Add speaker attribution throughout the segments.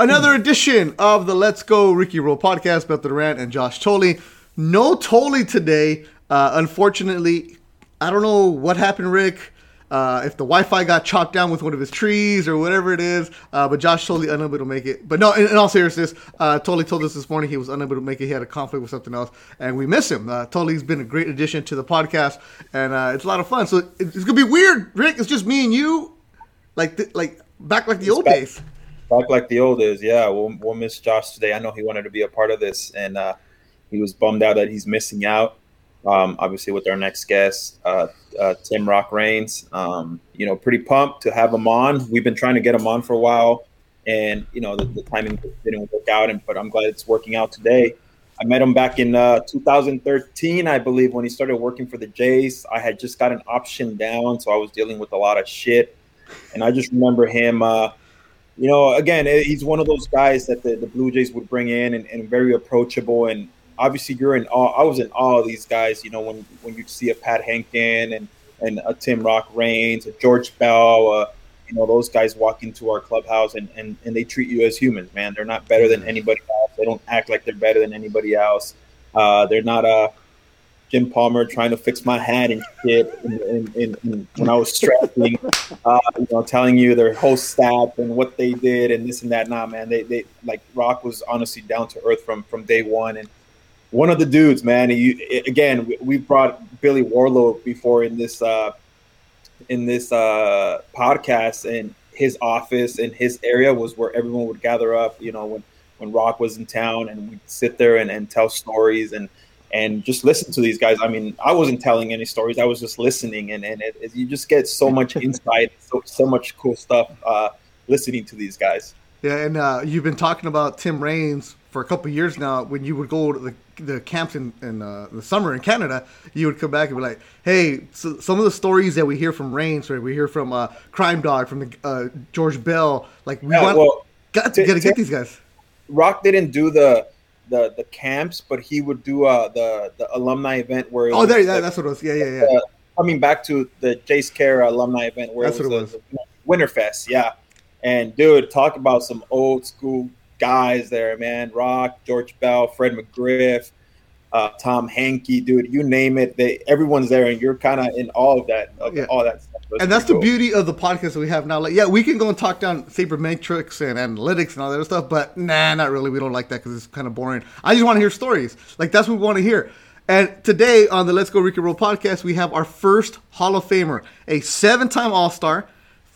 Speaker 1: Another edition of the Let's Go Ricky Roll podcast. Beto Duran and Josh Tolley. No Tolley today. Uh, unfortunately, I don't know what happened, Rick. Uh, if the Wi-Fi got chopped down with one of his trees or whatever it is, uh, but Josh Tolley unable to make it. But no, in, in all seriousness, uh, Tolley told us this morning he was unable to make it. He had a conflict with something else, and we miss him. Uh, Tolley's been a great addition to the podcast, and uh, it's a lot of fun. So it, it's gonna be weird, Rick. It's just me and you, like th- like back like the old days.
Speaker 2: Back like the old days, yeah. We'll we'll miss Josh today. I know he wanted to be a part of this, and uh, he was bummed out that he's missing out. Um, obviously, with our next guest, uh, uh, Tim Rock Raines. Um, you know, pretty pumped to have him on. We've been trying to get him on for a while, and you know, the, the timing didn't work out. And but I'm glad it's working out today. I met him back in uh, 2013, I believe, when he started working for the Jays. I had just got an option down, so I was dealing with a lot of shit, and I just remember him. You know, again, he's one of those guys that the, the Blue Jays would bring in and, and very approachable and obviously you're in awe. I was in awe of these guys. You know, when when you see a Pat Hentgen and and a Tim Rock Raines, a George Bell, uh, you know, those guys walk into our clubhouse and, and and they treat you as humans, man. They're not better than anybody else. They don't act like they're better than anybody else. Uh, they're not a uh, Jim Palmer trying to fix my hat and shit. And, and, and, and when I was strapping, uh, you know, telling you their whole staff and what they did and this and that. Nah, man, they, they like Rock was honestly down to earth from from day one, and one of the dudes, man. He, again, we brought Billy Warlow before in this uh, in this uh, podcast, and his office and his area was where everyone would gather up. You know, when when Rock was in town, and we'd sit there and, and tell stories and and just listen to these guys. I mean, I wasn't telling any stories; I was just listening, and and it, it, you just get so much insight, so so much cool stuff uh, listening to these guys.
Speaker 1: Yeah, and uh, you've been talking about Tim Raines for a couple years now. When you would go to the the camps in, in uh, the summer in Canada, you would come back and be like, "Hey, so some of the stories that we hear from Raines, or we hear from uh, Crime Dog, from the uh, George Bell, like we yeah, want well, got to, gotta get these guys."
Speaker 2: Rock didn't do the the the camps, but he would do uh, the the alumni event where.
Speaker 1: Oh, there, that, that's what it was. Yeah, yeah, yeah.
Speaker 2: coming back to the Jays Care alumni event where that's it was, what it was. Winterfest, yeah. And dude, talk about some old school guys there, man. Rock, George Bell, Fred McGriff, uh, Tom Henke, dude, you name it. They everyone's there, and you're kind of in all of that, of yeah. all that stuff.
Speaker 1: That's and that's cool. the beauty of the podcast that we have now. Like, yeah, we can go and talk down sabermetrics and analytics and all that other stuff, but nah, not really. We don't like that because it's kind of boring. I just want to hear stories. Like that's what we want to hear. And today on the Let's Go Ricky Roll podcast, we have our first Hall of Famer, a seven-time All-Star,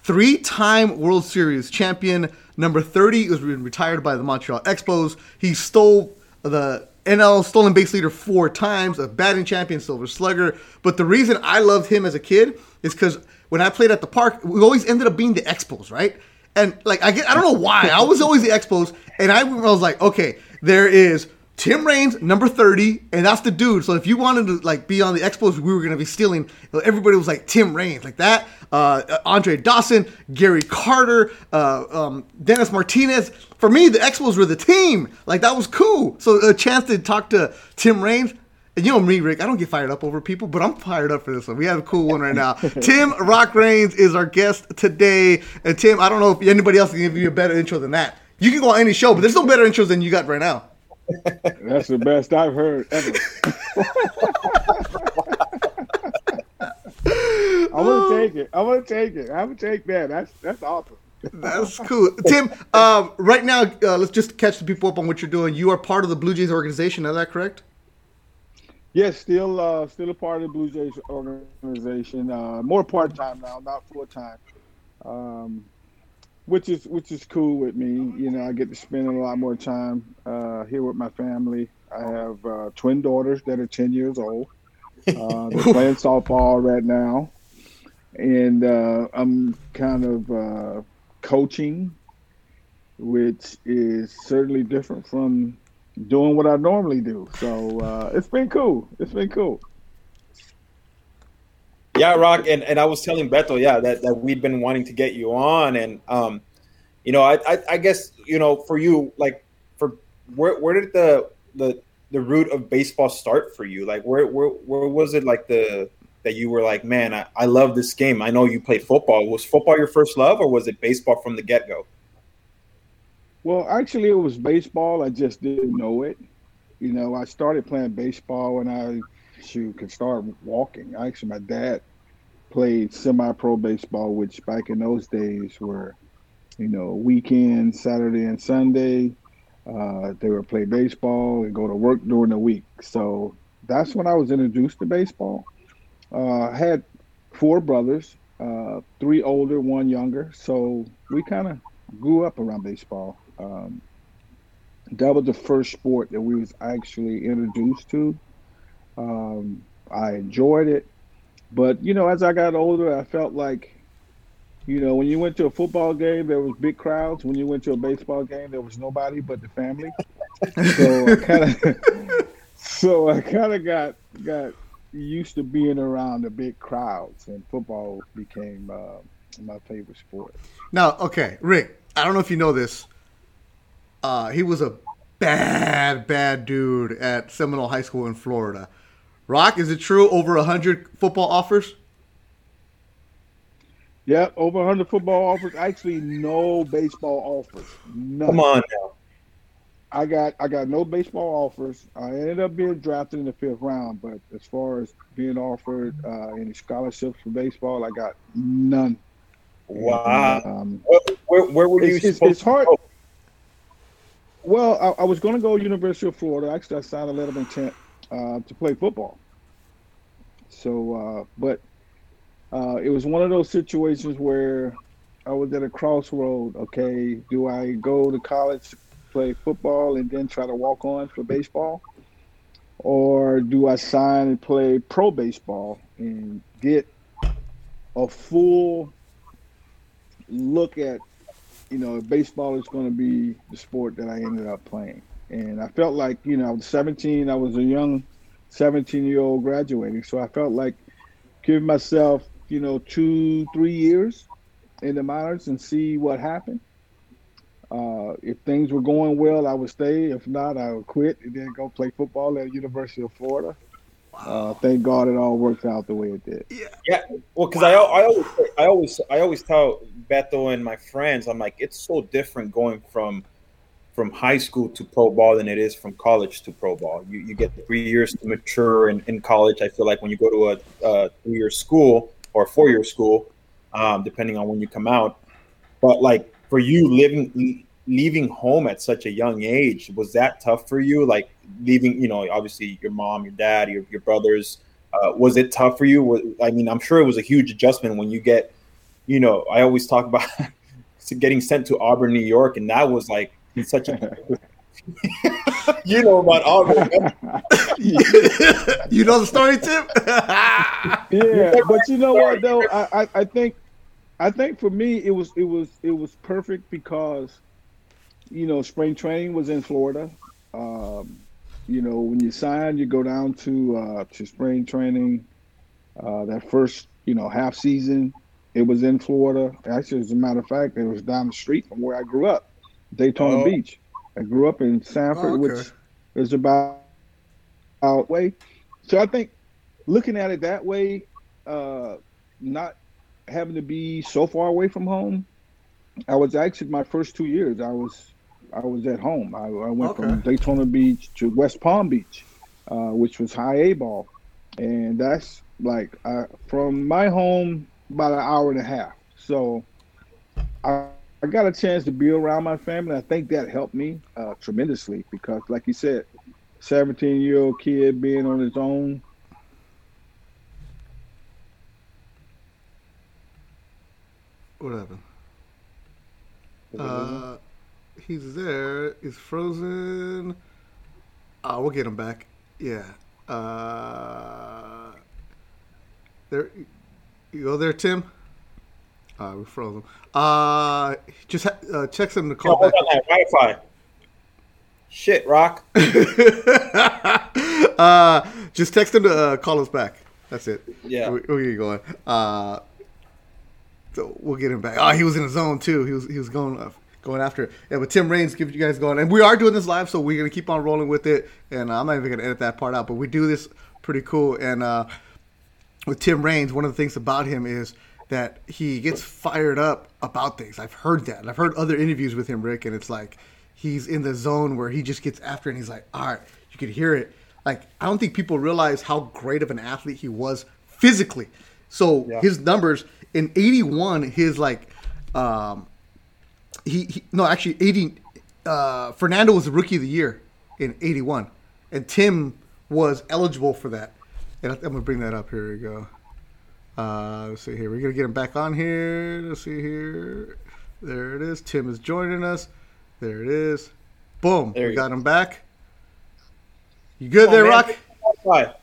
Speaker 1: three-time World Series champion. Number 30 who was retired by the Montreal Expos. He stole the NL stolen base leader four times, a batting champion, silver slugger. But the reason I loved him as a kid is because when I played at the park, we always ended up being the Expos, right? And like I get, I don't know why I was always the Expos, and I, I was like, okay, there is Tim Raines, number 30, and that's the dude. So if you wanted to like be on the Expos, we were gonna be stealing. Everybody was like Tim Raines, like that. Uh, Andre Dawson, Gary Carter, uh, um, Dennis Martinez. For me, the Expos were the team. Like that was cool. So a chance to talk to Tim Raines. And you know me, Rick. I don't get fired up over people, but I'm fired up for this one. We have a cool one right now. Tim Rock Raines is our guest today. And Tim, I don't know if anybody else can give you a better intro than that. You can go on any show, but there's no better intros than you got right now.
Speaker 3: That's the best I've heard ever. I'm gonna take it. I'm gonna take it. I'm gonna take that. That's that's awesome.
Speaker 1: That's cool, Tim. Um, right now, uh, let's just catch the people up on what you're doing. You are part of the Blue Jays organization. Is that correct?
Speaker 3: Yes, still uh, still a part of the Blue Jays organization. Uh, more part time now, not full time. Um, which is which is cool with me. You know, I get to spend a lot more time uh, here with my family. I have uh, twin daughters that are ten years old. Uh, they're playing softball right now, and uh, I'm kind of uh, coaching which is certainly different from doing what I normally do. So uh, it's been cool. It's been cool.
Speaker 2: Yeah, Rock, and, and I was telling Beto, yeah, that, that we'd been wanting to get you on, and um, you know, I, I, I guess you know, for you, like, for where where did the the the root of baseball start for you? Like, where where where was it like the that you were like, man, I, I love this game. I know you played football. Was football your first love, or was it baseball from the get go?
Speaker 3: Well, actually, it was baseball. I just didn't know it. You know, I started playing baseball when I shoot could start walking. Actually, my dad played semi-pro baseball, which back in those days were, you know, weekend, Saturday and Sunday. Uh, they would play baseball and go to work during the week. So that's when I was introduced to baseball. Uh, I had four brothers, uh, three older, one younger. So we kind of grew up around baseball. Um, that was the first sport that we was actually introduced to. Um, I enjoyed it, but you know, as I got older, I felt like, you know, when you went to a football game, there was big crowds. When you went to a baseball game, there was nobody but the family. so I kind of, so I kind of got got used to being around the big crowds, and football became uh, my favorite sport.
Speaker 1: Now, okay, Rick, I don't know if you know this. Uh, he was a bad, bad dude at Seminole High School in Florida. Rock, is it true? Over hundred football offers.
Speaker 3: Yeah, over 100 football offers. Actually, no baseball offers. None.
Speaker 2: Come on now.
Speaker 3: I got I got no baseball offers. I ended up being drafted in the fifth round, but as far as being offered uh, any scholarships for baseball, I got none.
Speaker 2: Wow.
Speaker 3: And, um,
Speaker 2: Where, where, where were you
Speaker 3: it's, it's,
Speaker 2: supposed
Speaker 3: it's hard.
Speaker 2: to go?
Speaker 3: Well, I, I was going to go University of Florida. Actually, I signed a letter of intent uh, to play football. So, uh, but uh, it was one of those situations where I was at a crossroad. Okay, do I go to college to play football and then try to walk on for baseball, or do I sign and play pro baseball and get a full look at you know, baseball is going to be the sport that I ended up playing. And I felt like, you know, I was 17, I was a young 17 year old graduating. So I felt like giving myself, you know, two, three years in the minors and see what happened. Uh, if things were going well, I would stay. If not, I would quit and then go play football at University of Florida. Uh, thank God it all worked out the way it did.
Speaker 2: Yeah, yeah. well, because I, I always, I always, I always tell Beto and my friends, I'm like, it's so different going from from high school to pro ball than it is from college to pro ball. You you get three years to mature in, in college. I feel like when you go to a, a three year school or four year school, um, depending on when you come out. But like for you living leaving home at such a young age, was that tough for you? Like leaving, you know, obviously your mom, your dad, your your brothers. Uh, was it tough for you? I mean, I'm sure it was a huge adjustment when you get, you know, I always talk about getting sent to Auburn, New York, and that was like such a. you know about Auburn.
Speaker 1: you know the story, Tim?
Speaker 3: yeah, but you know what though? I, I, I think I think for me it was it was it was perfect because you know spring training was in Florida. Um, you know when you sign, you go down to uh, to spring training. Uh, that first you know half season, it was in Florida. Actually, as a matter of fact, it was down the street from where I grew up, Daytona
Speaker 2: Oh.
Speaker 3: Beach. I grew up in Sanford,
Speaker 1: Oh, okay.
Speaker 3: which is about out way. So I think looking at it that way, uh, not having to be so far away from home, I was actually my first two years. I was I was at home. I, I went from Daytona Beach to West Palm Beach, uh, which was high A ball, and that's like uh, from my home about an hour and a half. So I, I got a chance to be around my family. I think that helped me uh, tremendously because, like you said, 17 year old kid being on his own.
Speaker 1: what happened? Uh, he's there. He's frozen. Oh, we'll get him back. Yeah. Uh, there. You go there, Tim. Uh, we froze him. Uh, just ha- uh, text him to
Speaker 2: Yo,
Speaker 1: call
Speaker 2: hold
Speaker 1: back.
Speaker 2: on that Wi-Fi. Shit, Rock.
Speaker 1: uh, just text him to uh, call us back. That's it.
Speaker 2: Yeah.
Speaker 1: we, we'll get going. Uh, so we'll get him back. Oh, he was in the zone too. He was he was going uh, going after it. Yeah, but Tim Raines, give you guys going, and we are doing this live, so we're gonna keep on rolling with it. And uh, I'm not even gonna edit that part out, but we do this pretty cool. And uh, with Tim Raines, one of the things about him is that he gets fired up about things. I've heard that. And I've heard other interviews with him, Rick, and it's like he's in the zone where he just gets after it and he's like, all right, you could hear it. Like, I don't think people realize how great of an athlete he was physically. So
Speaker 2: Yeah.
Speaker 1: his numbers in 81, his like, um, he, he no, actually 80, uh, Fernando was the rookie of the year in 81, and Tim was eligible for that. And I'm gonna bring that up. Here we go. Uh, let's see here. We're gonna get him back on here. Let's see here. There it is. Tim is joining us. There it is. Boom.
Speaker 2: There
Speaker 1: we
Speaker 2: you
Speaker 1: got him back. You good
Speaker 2: Come
Speaker 1: there,
Speaker 2: on, man.
Speaker 1: Rock?
Speaker 2: Wi-Fi.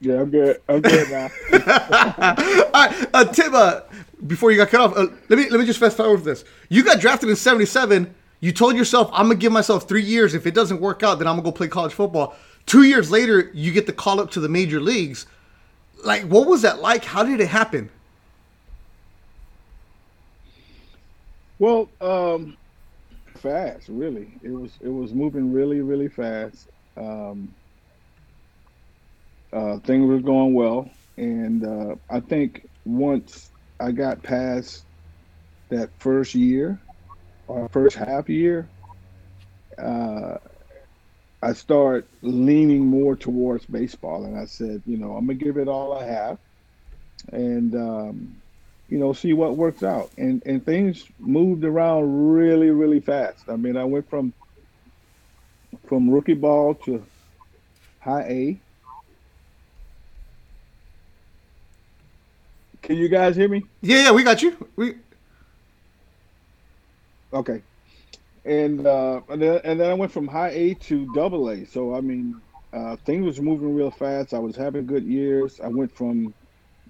Speaker 3: Yeah, I'm good. I'm good now.
Speaker 1: All right, uh, Tim. Uh, before you got cut off, uh, let me let me just fast forward with this. You got drafted in '77. You told yourself, "I'm gonna give myself three years. If it doesn't work out, then I'm gonna go play college football." Two years later, you get the call up to the major leagues. Like, what was that like? How did it happen?
Speaker 3: Well, um, fast, really. It was it was moving really, really fast. Um, uh, things were going well, and uh, I think once I got past that first year or first half year, uh, I started leaning more towards baseball, and I said, you know, I'm gonna give it all I have, and um, you know, see what works out. And and things moved around really, really fast. I mean, I went from from rookie ball to high A. Can you guys hear me?
Speaker 1: Yeah, yeah, we got you. We
Speaker 3: Okay. And uh, and then and then I went from high A to double A. So I mean, uh, things was moving real fast. I was having good years. I went from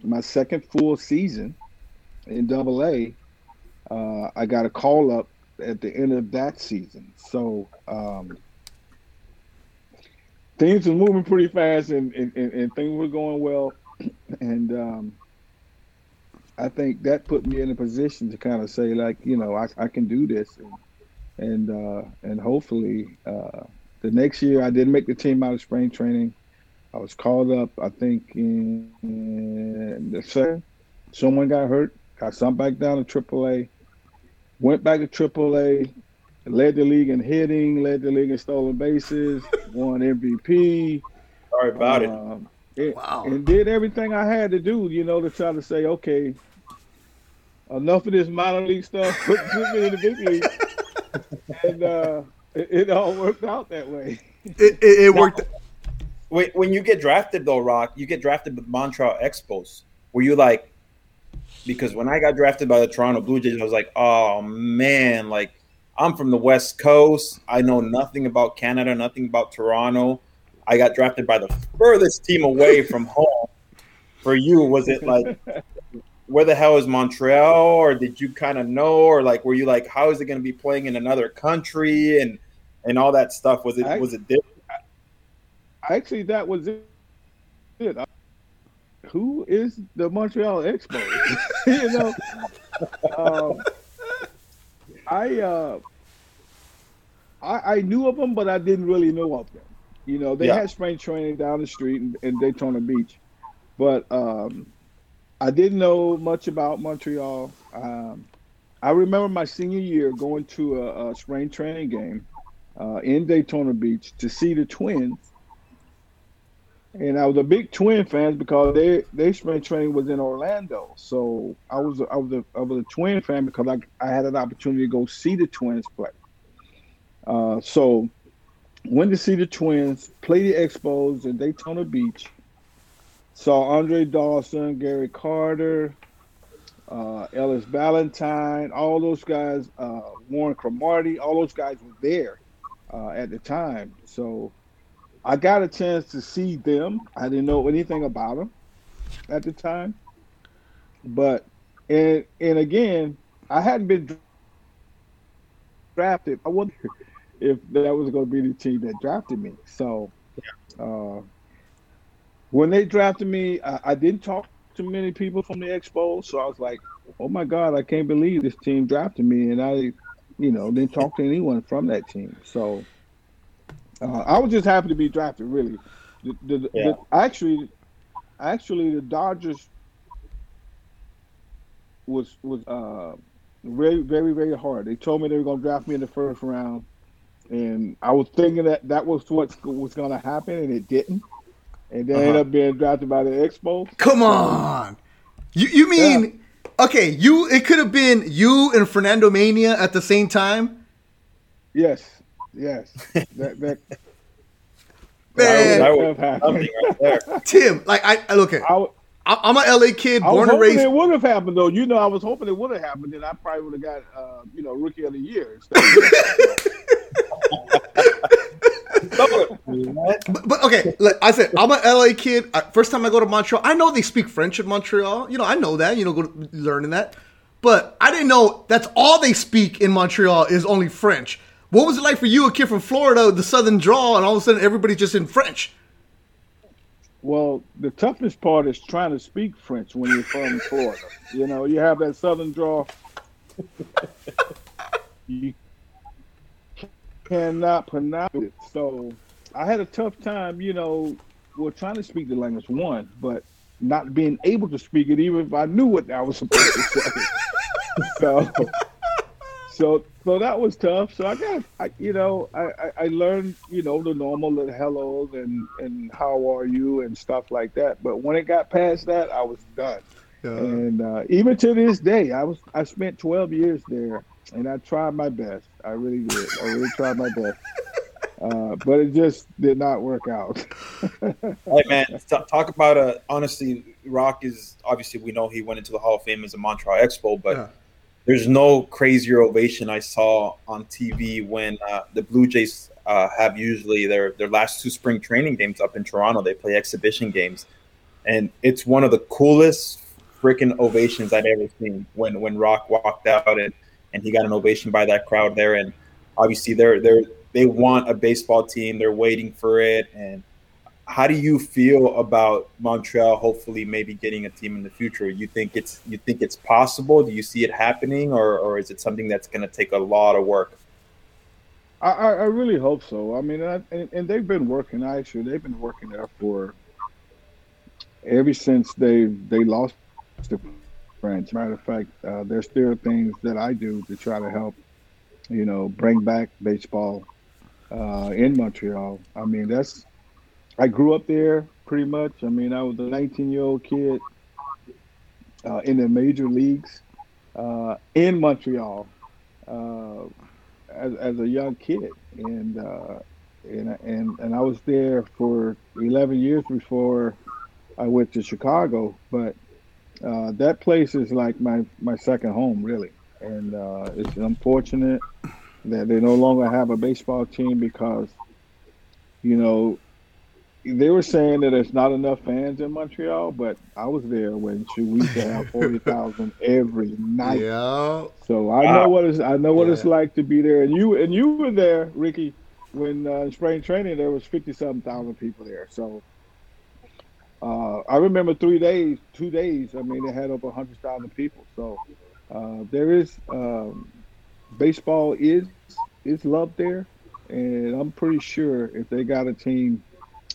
Speaker 3: my second full season in double A. Uh, I got a call up at the end of that season. So um, things were moving pretty fast, and, and, and, things were going well. And um, I think that put me in a position to kind of say, like, you know, I, I can do this, and and uh, and hopefully uh, the next year I didn't make the team out of spring training. I was called up, I think, in, in the second. Someone got hurt, got sent back down to AAA, went back to AAA, led the league in hitting, led the league in stolen bases, won MVP.
Speaker 2: Sorry about it.
Speaker 3: Um, it-
Speaker 1: Wow.
Speaker 3: And did everything I had to do, you know, to try to say, okay, enough of this minor league stuff. Put, put me in the big league. and uh, it, it all worked out that way.
Speaker 1: it, it, it worked.
Speaker 2: Wait, when you get drafted though, Rock, you get drafted with Montreal Expos. Were you like? Because when I got drafted by the Toronto Blue Jays, I was like, oh man, like I'm from the West Coast. I know nothing about Canada, nothing about Toronto. I got drafted by the furthest team away from home. For you, was it like, where the hell is Montreal, or did you kind of know, or like, were you like, how is it going to be playing in another country and and all that stuff? Was it
Speaker 3: I-
Speaker 2: was it different?
Speaker 3: Actually, that was it. I- who is the Montreal Expo? you know, um, I, uh, I I knew of them, but I didn't really know of them. You know, they
Speaker 2: Yeah.
Speaker 3: had spring training down the street in, in Daytona Beach, but um, I didn't know much about Montreal. Um, I remember my senior year going to a, a spring training game uh, in Daytona Beach to see the Twins. And I was a big Twin fan because they their spring training was in Orlando. So I was I was a, I was a Twin fan because I, I had an opportunity to go see the Twins play. Uh, so went to see the Twins play the Expos in Daytona Beach. Saw Andre Dawson, Gary Carter, uh, Ellis Valentine, all those guys, uh, Warren Cromartie, all those guys were there uh, at the time. So I got a chance to see them. I didn't know anything about them at the time, but and and again, I hadn't been drafted. I wonder if that was going to be the team that drafted me. So, uh, when they drafted me, I, I, didn't talk to many people from the Expo, so I was like, "Oh my God, I can't believe this team drafted me," and I, you know, didn't talk to anyone from that team. So, uh, I was just happy to be drafted. Really, the, the, yeah. the, actually, actually, the Dodgers was was uh, very, very, very hard. They told me they were going to draft me in the first round, and I was thinking that that was what was going to happen, and it didn't. And they uh-huh. ended up being drafted by the Expo.
Speaker 1: Come on, you you mean yeah. okay? You it could have been you and Fernandomania at the same time.
Speaker 3: Yes, yes. that that.
Speaker 1: Man, that was, that was right Tim, like I look at. I, I'm an LA kid, born and raised.
Speaker 3: It would have happened though. You know, I was hoping it would have happened. Then I probably would have got, uh, you know, rookie of the year.
Speaker 1: but, but, okay, like I said, I'm an LA kid. First time I go to Montreal, I know they speak French in Montreal. You know, I know that. You know, go to, learning that. But I didn't know that's all they speak in Montreal is only French. What was it like for you, a kid from Florida, the Southern drawl, and all of a sudden everybody's just in French?
Speaker 3: Well, the toughest part is trying to speak French when you're from Florida. You know, you have that southern draw. you cannot pronounce it. So I had a tough time, you know, well, trying to speak the language, one, but not being able to speak it, even if I knew what I was supposed to say. so so so that was tough. So I got, I, you know, I, I learned, you know, the normal little hellos and and how are you and stuff like that. But when it got past that, I was done. Yeah. And uh, even to this day, I was I spent 12 years there, and I tried my best. I really did. I really tried my best. Uh, but it just did not work out.
Speaker 2: hey man, talk about uh, honestly, Rock is obviously we know he went into the Hall of Fame as a Montreal Expo, but yeah there's no crazier ovation I saw on TV when uh, the Blue Jays uh, have usually their their last two spring training games up in Toronto. They play exhibition games, and it's one of the coolest freaking ovations I've ever seen. When when Rock walked out and and he got an ovation by that crowd there, and obviously they're they're they want a baseball team. They're waiting for it, and how do you feel about Montreal hopefully maybe getting a team in the future? You think it's you think it's possible? Do you see it happening, or or is it something that's going to take a lot of work?
Speaker 3: I, I really hope so. I mean, I, and, and, they've been working. Actually, they've been working there for ever since they they lost the French. Matter of fact, uh, there's still things that I do to try to help, you know, bring back baseball uh, in Montreal. I mean, that's I grew up there pretty much. I mean, I was a 19 year old kid uh, in the major leagues uh, in Montreal uh, as, as a young kid, and uh, and and and I was there for 11 years before I went to Chicago. But uh, that place is like my my second home, really, and uh, it's unfortunate that they no longer have a baseball team because you know they were saying that there's not enough fans in Montreal, but I was there when we used to have forty thousand every night. Yeah. So I know what it's I know what yeah. it's like to be there, and you and you were there, Ricky, when uh, spring training there was fifty seven thousand people there. So uh, I remember three days, two days. I mean, they had over hundred thousand people. So uh, there is um, baseball is is loved there, and I'm pretty sure if they got a team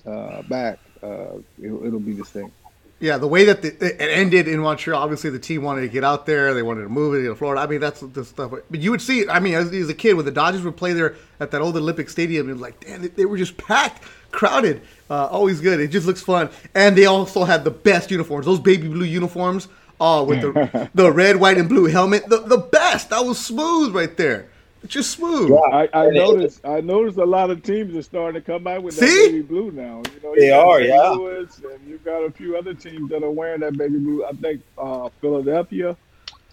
Speaker 3: uh, back, uh, it, will be the same.
Speaker 1: Yeah, the way that the, it ended in Montreal, obviously the team wanted to get out there. They wanted to move it to Florida. I mean, that's the stuff. But you would see, I mean, as, as a kid, when the Dodgers would play there at that old Olympic Stadium, it was like, damn, they, they were just packed, crowded. Uh, always good. It just looks fun. And they also had the best uniforms. Those baby blue uniforms, uh, with the the red, white, and blue helmet. The, the best. That was smooth right there just smooth.
Speaker 3: Yeah, I, I noticed. I noticed a lot of teams are starting to come out with
Speaker 1: See?
Speaker 3: that baby blue now. You know,
Speaker 2: they are, yeah.
Speaker 3: Lewis, and you've got a few other teams that are wearing that baby blue. I think uh, Philadelphia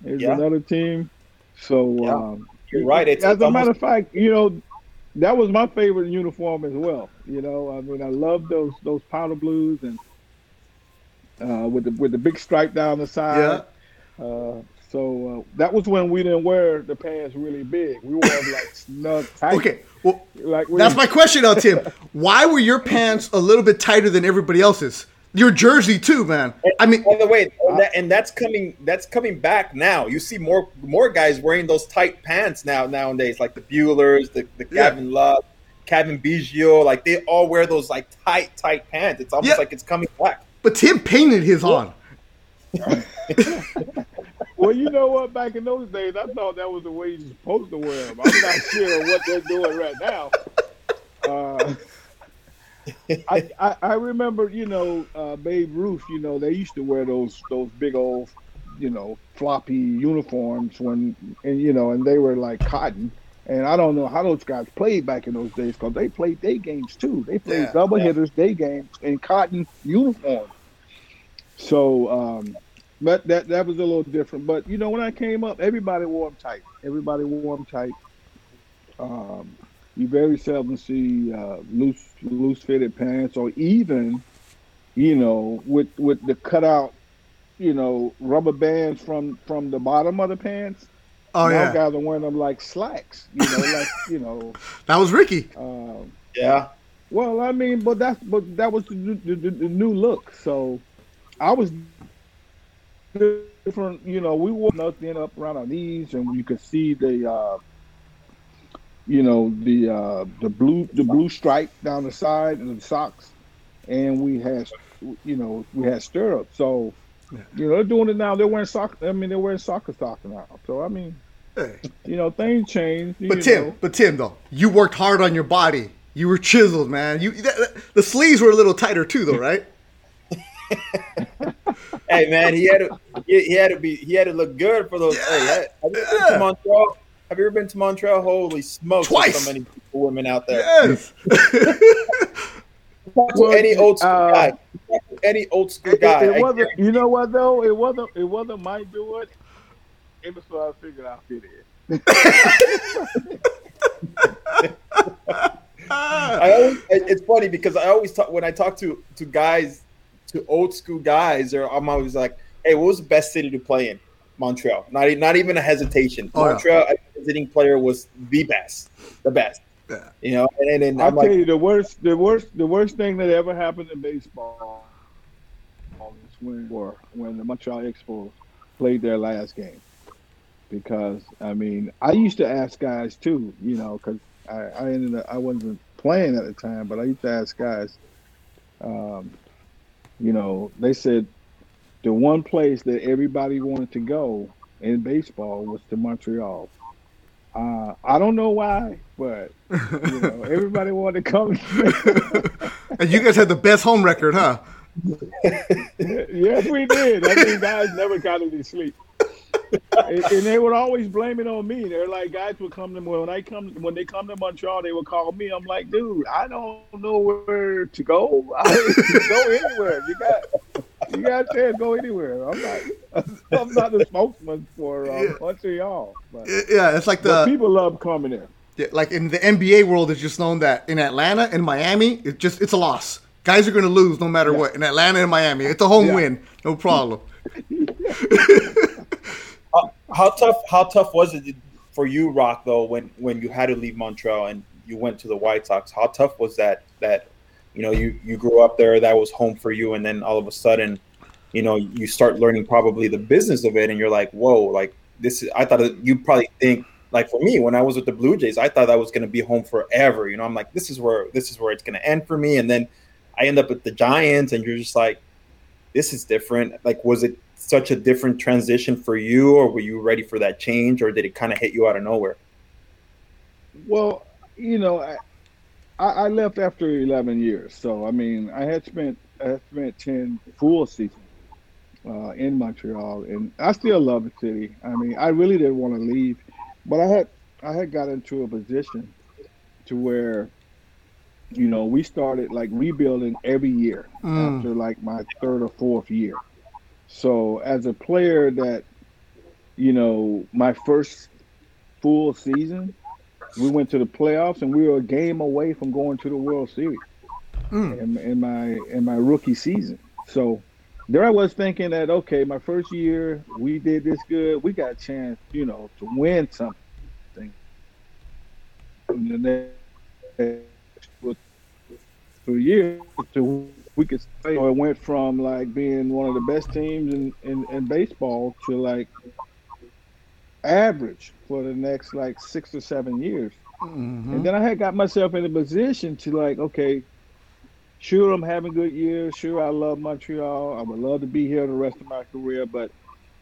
Speaker 3: is yeah. another team. So yeah. um,
Speaker 2: you're right.
Speaker 3: It's, as a matter of fact, you know, that was my favorite uniform as well. You know, I mean, I love those those powder blues and uh, with the with the big stripe down the side. Yeah. Uh, So uh, that was when we didn't wear the pants really big. We wore them like snug tight.
Speaker 1: Okay, well,
Speaker 3: Like we,
Speaker 1: that's my question now, Tim. Why were your pants a little bit tighter than everybody else's? Your jersey too, man. I mean,
Speaker 2: By the way, and, that, and that's coming. That's coming back now. You see more more guys wearing those tight pants now nowadays, like the Buehlers, the, the
Speaker 1: Yeah.
Speaker 2: Gavin Lux, Cavan Biggio. Like they all wear those like tight, tight pants. It's almost
Speaker 1: Yeah.
Speaker 2: like it's coming back.
Speaker 1: but Tim painted his on.
Speaker 3: Well, you know what? Back in those days, I thought that was the way you're supposed to wear them. I'm not sure what they're doing right now. Uh, I, I I remember, you know, uh, Babe Ruth. You know, they used to wear those those big old, you know, floppy uniforms when, and you know, and they were like cotton. And I don't know how those guys played back in those days because they played day games too. They played
Speaker 1: Yeah,
Speaker 3: double
Speaker 2: yeah.
Speaker 3: hitters, day games, in cotton uniforms. So, um, but that that was a little different. But you know, when I came up, everybody wore them tight. Everybody wore them tight. Um, you very seldom see uh, loose loose fitted pants, or even, you know, with with the cutout, you know, rubber bands from from the bottom of the pants.
Speaker 1: Oh
Speaker 3: now
Speaker 1: yeah,
Speaker 3: guys are wearing them like slacks. You know, like you know.
Speaker 1: that was Ricky.
Speaker 3: Um,
Speaker 2: Yeah.
Speaker 3: well, I mean, but that's but that was the, the, the, the new look. So I was different. You know, we wore nothing up around our knees, and you could see the, uh, you know, the uh, the blue the blue stripe down the side and the socks, and we had, you know, we had stirrups. So. You know, they're doing it now. They're wearing soccer. I mean, they're wearing soccer socks now. So I mean,
Speaker 1: Hey.
Speaker 3: you know, things change.
Speaker 1: But Tim,
Speaker 3: know.
Speaker 1: but Tim though, you worked hard on your body. You were chiseled, man. You that, that- the sleeves were a little tighter too, though, right?
Speaker 2: Hey man, he had to. He, he had to be. He had to look good for those. Hey, have you ever been
Speaker 1: Yeah.
Speaker 2: to Montreal? Have you ever been to Montreal? Holy smokes!
Speaker 1: Twice.
Speaker 2: So many women out there.
Speaker 1: Yes.
Speaker 2: Talk
Speaker 3: Well,
Speaker 2: any old school
Speaker 3: uh,
Speaker 2: guy. Any old school guy.
Speaker 3: it
Speaker 2: I
Speaker 3: wasn't. You know what though? It wasn't. It wasn't my doing. It was so I figured I'd fit in.
Speaker 2: I always, it's funny because I always talk when I talk to to guys, to old school guys, or I'm always like, "Hey, what was the best city to play in?" Montreal. Not not even a hesitation.
Speaker 1: Oh, yeah.
Speaker 2: Montreal, as a visiting player, was the best, the best.
Speaker 1: Yeah.
Speaker 2: You know, and then
Speaker 3: I'll
Speaker 2: I'm
Speaker 3: tell
Speaker 2: like,
Speaker 3: you the worst. The worst. The worst thing that ever happened in baseball was when or when the Montreal Expos played their last game. Because I mean, I used to ask guys too. You know, because I, I ended up I wasn't playing at the time, but I used to ask guys. Um, you know, they said the one place that everybody wanted to go in baseball was to Montreal. Uh, I don't know why, but you know, everybody wanted to come.
Speaker 1: and you guys had the best home record, huh?
Speaker 3: yes, we did. I mean, guys never got any sleep, and, they would always blame it on me. They're like, guys would come to when I come when they come to Montreal, they would call me. I'm like, dude, I don't know where to go. I go anywhere. You got, you got to go anywhere. I'm not, I'm not the spokesman for uh,
Speaker 1: Yeah.
Speaker 3: Montreal, but,
Speaker 1: Yeah, it's like the
Speaker 3: people love coming there.
Speaker 1: yeah, like in the NBA world, it's just known that in Atlanta and Miami, it just it's a loss. Guys are going to lose no matter what. In Atlanta and Miami, it's a home
Speaker 3: Yeah.
Speaker 1: win, no problem.
Speaker 2: how, tough? How tough was it for you, Rock? Though, when when you had to leave Montreal and you went to the White Sox, how tough was that? That you know, you you grew up there, that was home for you, and then all of a sudden, you know, you start learning probably the business of it, and you're like, whoa, like this is. I thought you probably think. Like for me, when I was with the Blue Jays, I thought I was going to be home forever. You know, I'm like, this is where this is where it's going to end for me. And then I end up with the Giants, and you're just like, this is different. Like, was it such a different transition for you, or were you ready for that change, or did it kind of hit you out of nowhere?
Speaker 3: Well, you know, I, I I left after 11 years, so I mean, I had spent I had spent 10 full seasons uh, in Montreal, and I still love the city. I mean, I really didn't want to leave, but I had I had got into a position to where, you know, we started like rebuilding every year
Speaker 1: Mm.
Speaker 3: after like my third or fourth year. So as a player that, you know, my first full season, we went to the playoffs and we were a game away from going to the World Series
Speaker 1: Mm.
Speaker 3: in, in my in my rookie season. So there I was thinking that okay, my first year we did this good, we got a chance, you know, to win something. And then next three years to we could say it went from like being one of the best teams in, in, in baseball to like average for the next like six or seven years. Mm-hmm. And then I had got myself in a position to like, okay, sure I'm having good years. Sure I love Montreal. I would love to be here the rest of my career. But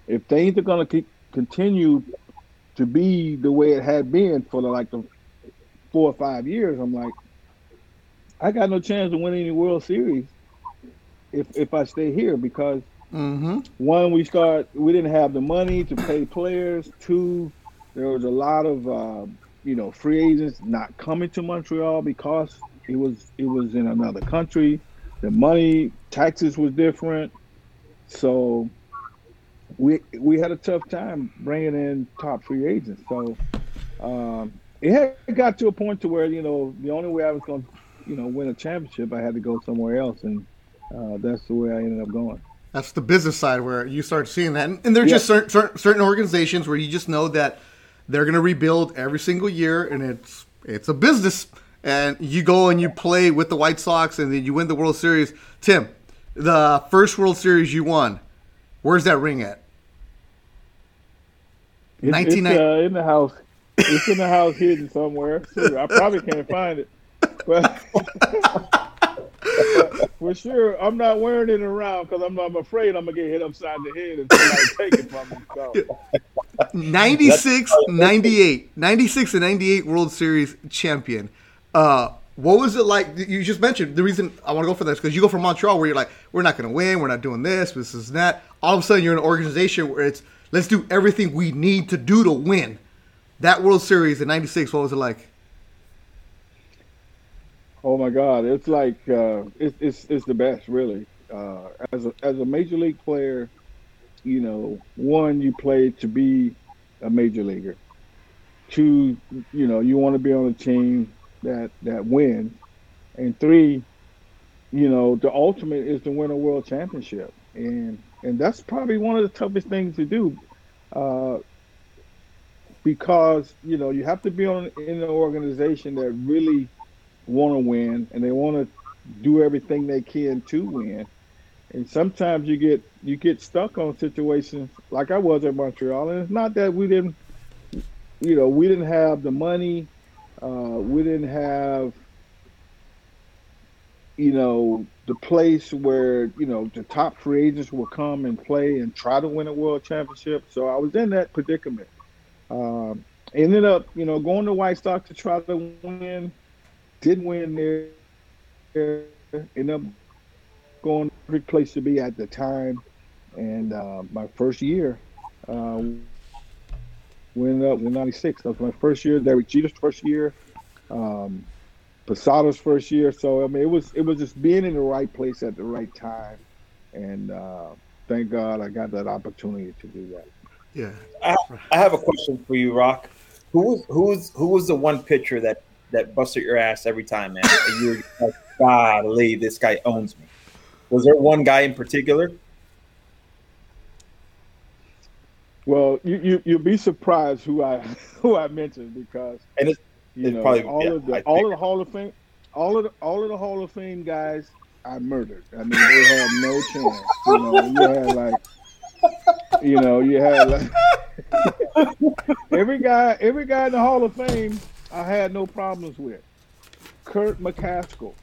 Speaker 3: if things are gonna keep, continue to be the way it had been for the, like the four or five years, I'm like, I got no chance to win any World Series if if I stay here because mm-hmm. one, we start we didn't have the money to pay players. Two, there was a lot of uh, you know free agents not coming to Montreal because it was it was in another country. The money taxes was different, so we we had a tough time bringing in top free agents. So um, it had got to a point to where you know the only way I was going to you know win a championship, I had to go somewhere else, and uh, that's the way I ended up going.
Speaker 1: That's the business side where you start seeing that, and, and there's just certain, certain, certain organizations where you just know that they're going to rebuild every single year, and it's it's a business. And you go and you play with the White Sox, and then you win the World Series. Tim, the first World Series you won, where's that ring at?
Speaker 3: It's, it's uh, in the house. It's in the house hidden somewhere. I probably can't find it. But for sure, I'm not wearing it around because I'm, I'm afraid I'm gonna get hit upside the head and somebody take it from me. So.
Speaker 1: 96, 98, 96 and 98 World Series champion. Uh, what was it like? You just mentioned the reason I want to go for this because you go from Montreal where you're like, we're not going to win, we're not doing this, this is that. All of a sudden, you're in an organization where it's let's do everything we need to do to win. That World Series in '96, what was it like?
Speaker 3: Oh my God, it's like uh, it's, it's it's the best, really. Uh, as a as a major league player, you know, one you play to be a major leaguer. Two, you know, you want to be on a team that that wins, and three, you know, the ultimate is to win a world championship, and and that's probably one of the toughest things to do, uh, because you know you have to be on in an organization that really want to win and they want to do everything they can to win. And sometimes you get you get stuck on situations like I was at Montreal, and it's not that we didn't, you know, we didn't have the money, uh, we didn't have, you know, the place where you know the top free agents will come and play and try to win a world championship. So I was in that predicament. Um, ended up, you know, going to White Sox to try to win didn't win there. Ended up going every place to be at the time. And uh, my first year, uh, went up in '96. That was my first year. Derek Jeter's first year. Um, Posada's first year. So I mean, it was it was just being in the right place at the right time, and uh, thank God I got that opportunity to do that.
Speaker 1: Yeah.
Speaker 2: I, I have a question for you, Rock. Who was who was who was the one pitcher that that busted your ass every time, man. And you're like, golly, this guy owns me. Was there one guy in particular?
Speaker 3: Well, you, you you'll be surprised who I who I mentioned because
Speaker 2: and it's,
Speaker 3: you it's know probably, all yeah, of the I all of the Hall of Fame all of the all of the Hall of Fame guys I murdered. I mean, they had no chance. You know, you had like you know, you had like every guy every guy in the Hall of Fame I had no problems with. Kirk McCaskill.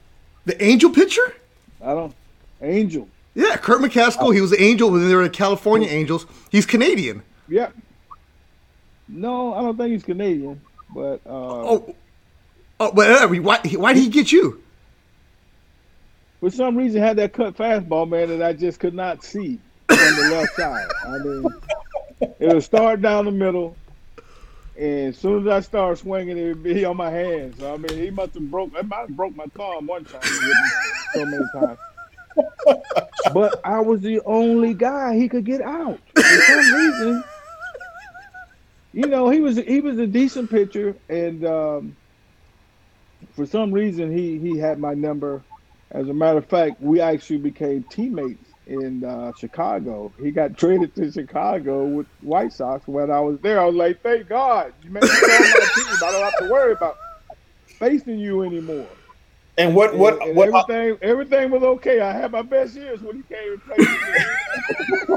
Speaker 1: The Angel pitcher?
Speaker 3: I don't. Angel.
Speaker 1: Yeah, Kirk McCaskill. He was an Angel when they were the California Angels. He's Canadian.
Speaker 3: Yeah. No, I don't think he's Canadian, but. Uh,
Speaker 1: oh. Oh, but uh, why, why did he get you?
Speaker 3: For some reason, had that cut fastball, man, that I just could not see from the left side. I mean, it would start down the middle, and as soon as I started swinging, it would be on my hands. So, I mean, he must have broke. I might have broke my thumb one time. so many times. but I was the only guy he could get out for some reason. You know, he was he was a decent pitcher, and um, for some reason he he had my number. As a matter of fact, we actually became teammates in uh, Chicago. He got traded to Chicago with White Sox when I was there. I was like, thank God you made me on my team. I don't have to worry about facing you anymore.
Speaker 2: And what what
Speaker 3: And- and
Speaker 2: what
Speaker 3: everything everything was okay. I had my best years when he came and played with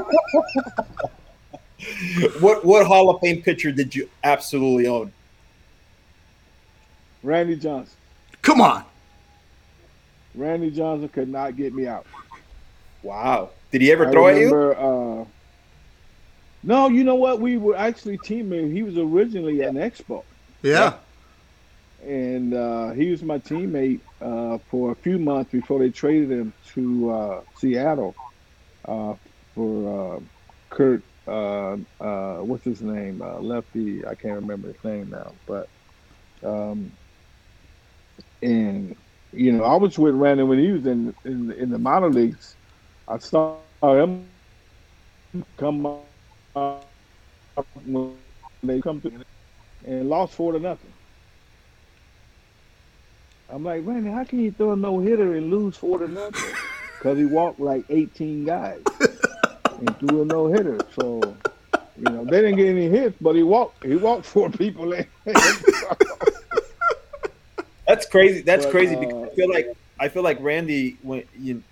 Speaker 3: me.
Speaker 2: what what Hall of Fame pitcher did you absolutely own?
Speaker 3: Randy Johnson.
Speaker 1: Come on.
Speaker 3: Randy Johnson could not get me out.
Speaker 2: Wow. Did he ever
Speaker 3: I
Speaker 2: throw at you?
Speaker 3: Uh, no, you know what? We were actually teammates. He was originally an Expo,
Speaker 1: Yeah.
Speaker 3: and uh, he was my teammate uh, for a few months before they traded him to uh, Seattle uh, for uh, Kurt. Uh, uh, what's his name? Uh, lefty. I can't remember his name now, but um, and you know, I was with Randy when he was in in, in the minor leagues. I saw him come up when they come to and lost four to nothing. I'm like, Randy, how can you throw a no hitter and lose four to nothing? Because he walked like 18 guys and threw a no hitter. So, you know, they didn't get any hits, but he walked. He walked four people in.
Speaker 2: That's crazy. That's
Speaker 3: But,
Speaker 2: crazy
Speaker 3: uh,
Speaker 2: because I feel like I feel like Randy when you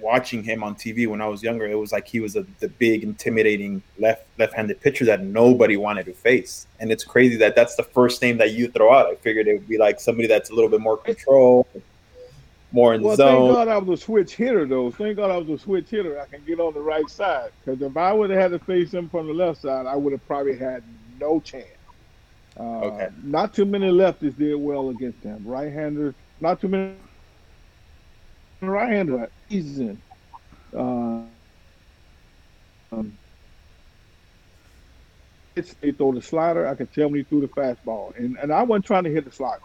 Speaker 2: watching him on TV when I was younger, it was like he was a, the big intimidating left left-handed pitcher that nobody wanted to face. And it's crazy that that's the first name that you throw out. I figured it would be like somebody that's a little bit more control, more in the
Speaker 3: Well, thank
Speaker 2: zone.
Speaker 3: God I was a switch hitter, though. Thank God I was a switch hitter. I can get on the right side. Because if I would have had to face him from the left side, I would have probably had no chance. Uh,
Speaker 2: Okay.
Speaker 3: Not too many lefties did well against him. Right-handers, not too many right-hander season. Uh, um, it's, he throw the slider. I could tell when he threw the fastball, and and I wasn't trying to hit the slider.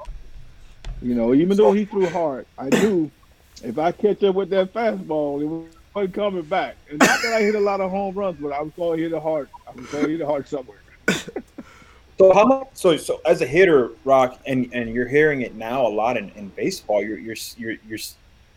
Speaker 3: You know, even though he threw hard, I knew if I catch up with that fastball, it wasn't coming back. And not that I hit a lot of home runs, but I was going to hit it hard. I was going to hit it hard somewhere.
Speaker 2: So how much? So so as a hitter, Rock, and and you're hearing it now a lot in, in baseball. You're you're you're you're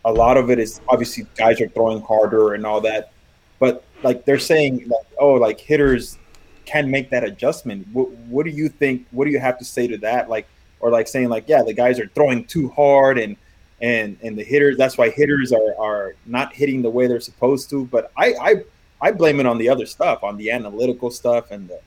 Speaker 2: a lot of it is obviously guys are throwing harder and all that, but like they're saying like oh like hitters can make that adjustment. What what do you think? What do you have to say to that? Like or like saying like yeah the guys are throwing too hard and and and the hitters that's why hitters are are not hitting the way they're supposed to. But I I I blame it on the other stuff, on the analytical stuff and the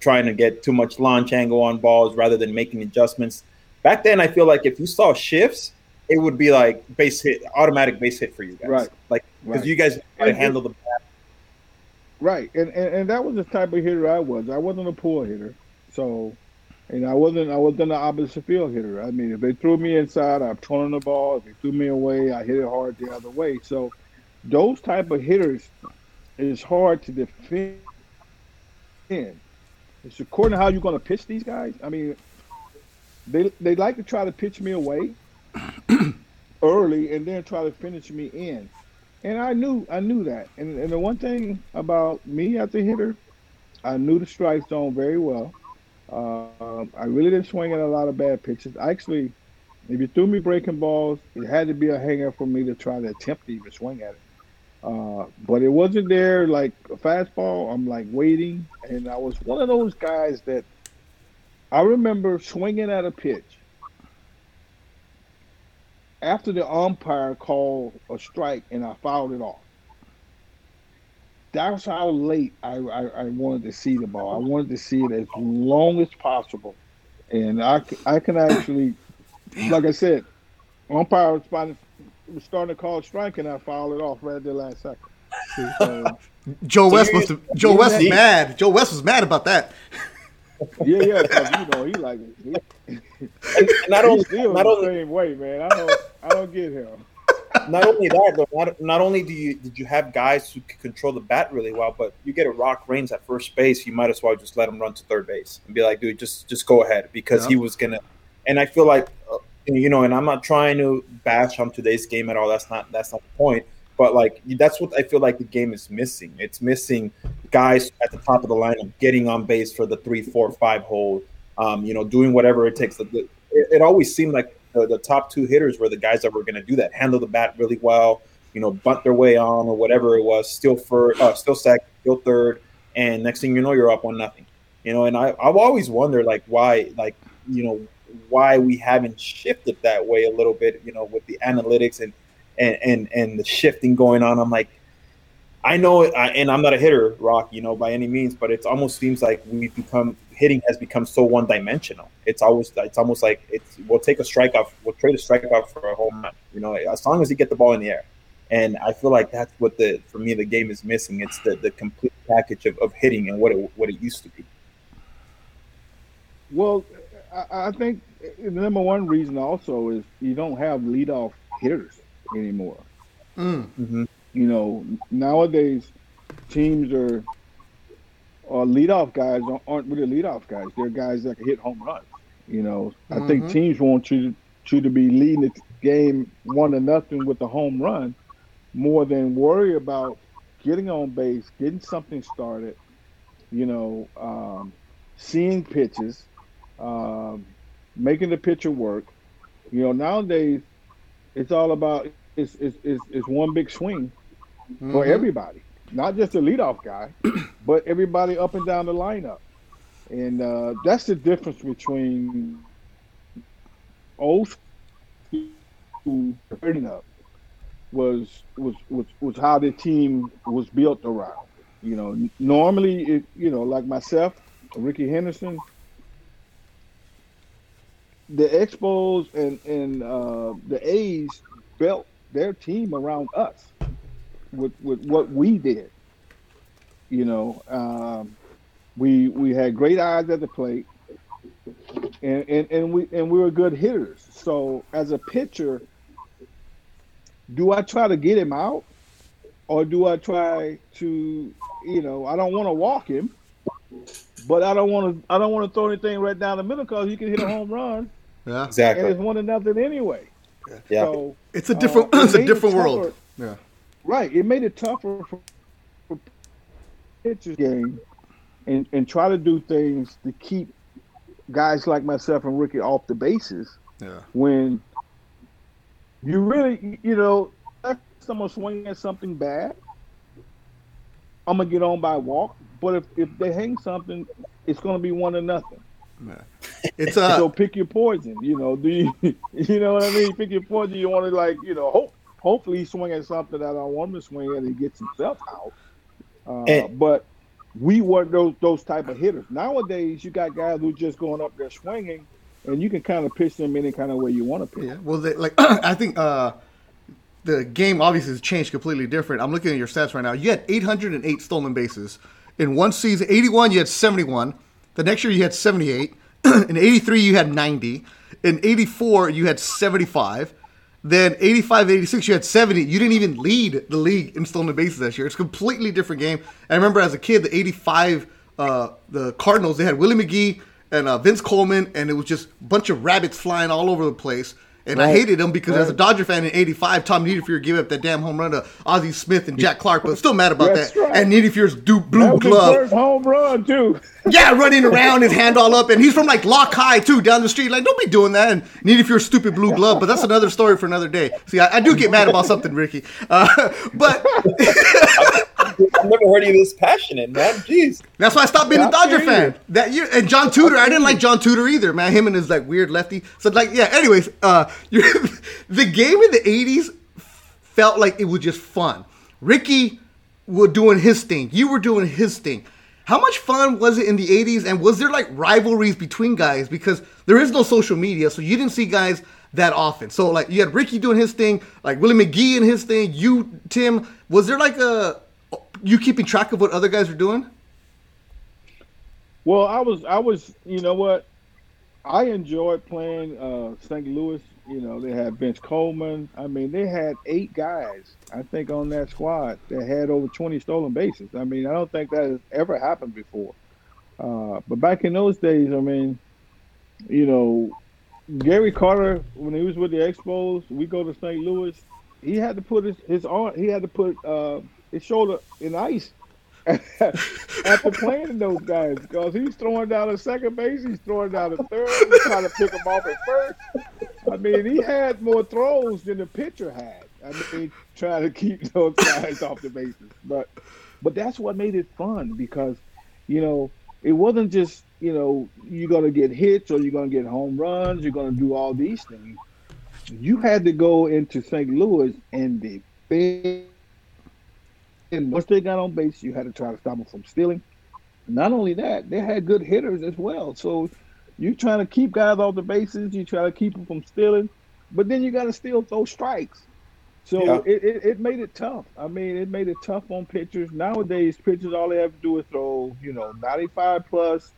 Speaker 2: trying to get too much launch angle on balls rather than making adjustments. Back then, I feel like if you saw shifts, it would be like base hit, automatic base hit for you guys.
Speaker 3: Right.
Speaker 2: Like because
Speaker 3: Right.
Speaker 2: you guys got to
Speaker 3: And-
Speaker 2: handle the bat.
Speaker 3: Right, and, and and that was the type of hitter I was. I wasn't a pull hitter, so and I wasn't I wasn't an opposite field hitter. I mean, if they threw me inside, I'm turning the ball. If they threw me away, I hit it hard the other way. So those type of hitters is hard to defend. It's according to how you're going to pitch these guys. I mean, they they like to try to pitch me away early and then try to finish me in. And I knew I knew that. And, and the one thing about me as a hitter, I knew the strike zone very well. Uh, I really didn't swing at a lot of bad pitches. I Actually, if you threw me breaking balls, it had to be a hanger for me to try to attempt to even swing at it. Uh, but it wasn't there like a fastball. I'm like waiting, and I was one of those guys that I remember swinging at a pitch after the umpire called a strike and I fouled it off. That's how late I, I, I wanted to see the ball. I wanted to see it as long as possible. And I, I can actually, like I said, umpire was, about was starting to call a strike and I fouled it off right at the last second. So,
Speaker 1: Joe
Speaker 2: So
Speaker 1: West
Speaker 2: you-
Speaker 1: must have. Joe West was mad. Joe West was mad about that.
Speaker 3: Yeah, yeah, 'cause, you know, he like, he,
Speaker 2: And, and not only
Speaker 3: still
Speaker 2: not
Speaker 3: the
Speaker 2: only
Speaker 3: same way, man. I don't, I don't get him.
Speaker 2: not only that, but not, not only do you did you have guys who could control the bat really well, but you get a Rock Raines at first base, you might as well just let him run to third base and be like, dude, just just go ahead because
Speaker 1: Yeah.
Speaker 2: he was gonna. And I feel like, uh, you know, and I'm not trying to bash on today's game at all. That's not that's not the point. But like that's what I feel like the game is missing. It's missing guys at the top of the lineup getting on base for the three, four, five hole. Um, you know, doing whatever it takes. It, it always seemed like the, the top two hitters were the guys that were going to do that, handle the bat really well, you know, bunt their way on or whatever it was, still for uh, still second, still third, and next thing you know, you're up one nothing. You know, and I I've always wondered like why like you know why we haven't shifted that way a little bit. You know, with the analytics and and and, and the shifting going on. I'm like. I know, it, and I'm not a hitter, Rock, you know, by any means, but it almost seems like we've become hitting has become so one dimensional. It's always it's almost like it's we'll take a strikeout, we'll trade a strikeout for a home run. You know, as long as you get the ball in the air. And I feel like that's what the for me the game is missing. It's the, the complete package of, of hitting and what it what it used to be.
Speaker 3: Well, I, I think the number one reason also is you don't have leadoff hitters anymore.
Speaker 1: Mm.
Speaker 2: Mm-hmm.
Speaker 3: You know, nowadays teams are or leadoff guys aren't really leadoff guys. They're guys that can hit home runs. You know, I think
Speaker 1: Mhm.
Speaker 3: teams want you you to be leading the game one to nothing with the home run, more than worry about getting on base, getting something started. You know, um, seeing pitches, um, making the pitcher work. You know, nowadays it's all about it's it's, it's, it's one big swing for
Speaker 1: Mhm.
Speaker 3: everybody, not just the leadoff guy, but everybody up and down the lineup. And uh, that's the difference between old school up was was was was how the team was built around. You know, normally, it, you know, like myself, Ricky Henderson, the Expos and and uh, the A's built their team around us with with what we did. You know, um, we we had great eyes at the plate, and, and and we and we were good hitters. So as a pitcher, do I try to get him out, or do I try to, you know, I don't want to walk him, but I don't want to I don't want to throw anything right down the middle because you can hit a home run,
Speaker 1: Yeah,
Speaker 3: and
Speaker 2: Exactly.
Speaker 3: it's one to nothing anyway.
Speaker 2: Yeah.
Speaker 3: So
Speaker 1: it's a different.
Speaker 3: uh, it
Speaker 1: it's a
Speaker 3: made it
Speaker 1: different world. Yeah.
Speaker 3: Right. It made it tougher for, for pitchers game and, and try to do things to keep guys like myself and Ricky off the bases
Speaker 1: Yeah.
Speaker 3: when you really, you know, if someone swinging at something bad, I'm gonna get on by walk. But if, if they hang something, it's gonna be one to nothing.
Speaker 1: It's uh,
Speaker 3: so pick your poison. You know, do you you know what I mean? Pick your poison. You want to like, you know, hope hopefully he's swinging something that I want him to swing and he gets himself out. Uh,
Speaker 2: And-
Speaker 3: but we weren't those those type of hitters. Nowadays, you got guys who just going up there swinging, and you can kind of pitch them any kind of way you want to pitch.
Speaker 1: Yeah. Well, they, like I think uh, the game obviously has changed completely different. I'm looking at your stats right now. You had 808 stolen bases in one season. 81, you had 71. The next year, you had 78. in 83, you had 90. In 84, you had 75. Then 85, 86, you had 70. You didn't even lead the league in stolen bases that year. It's a completely different game. I remember as a kid, the 85, uh, the Cardinals, they had Willie McGee and uh, Vince Coleman, and it was just a bunch of rabbits flying all over the place. And I hated him because as a Dodger fan in '85, Tom Niedenfuer gave up that damn home run to Ozzie Smith and Jack Clark, but still mad about that.
Speaker 3: right.
Speaker 1: And Niedenfuer's do
Speaker 3: That
Speaker 1: blue glove,
Speaker 3: home run too.
Speaker 1: yeah, running around, his hand all up, and he's from like Lock High too, down the street. Like, don't be doing that. And Niedenfuer's stupid blue glove, but that's another story for another day. See, I, I do get mad about something, Ricky, uh, but
Speaker 2: I've never heard you this passionate, man. Jeez.
Speaker 1: That's why I stopped being a Dodger fan
Speaker 3: feel
Speaker 1: that year. And John Tudor, I didn't like John Tudor either, man. Him and his like weird lefty. So like, yeah. Anyways, uh, you the game in the '80s felt like it was just fun. Ricky was doing his thing. You were doing his thing. How much fun was it in the '80s? And was there like rivalries between guys? Because there is no social media, so you didn't see guys that often. So like, you had Ricky doing his thing, like Willie McGee and his thing. You, Tim, was there like a you keeping track of what other guys are doing?
Speaker 3: Well, I was, I was, you know what? I enjoyed playing uh, St. Louis. You know, they had Vince Coleman. I mean, they had eight guys, I think, on that squad that had over 20 stolen bases. I mean, I don't think that has ever happened before. Uh, but back in those days, I mean, you know, Gary Carter, when he was with the Expos, we go to St. Louis. He had to put his, his arm, he had to put uh, his shoulder in ice after playing those guys because he's throwing down a second base, he's throwing down a third, he's trying to pick him off at first. I mean, he had more throws than the pitcher had. I mean, trying to keep those guys off the bases. But but that's what made it fun because, you know, it wasn't just, you know, you're gonna get hits or you're gonna get home runs, you're gonna do all these things. You had to go into St. Louis and defend. And once they got on base, you had to try to stop them from stealing. Not only that, they had good hitters as well. So you're trying to keep guys off the bases, you try to keep them from stealing, but then you got to still throw strikes. So yeah. it, it, it, made it tough. I mean, it made it tough on pitchers. Nowadays, pitchers all they have to do is throw, you know, 95 plus,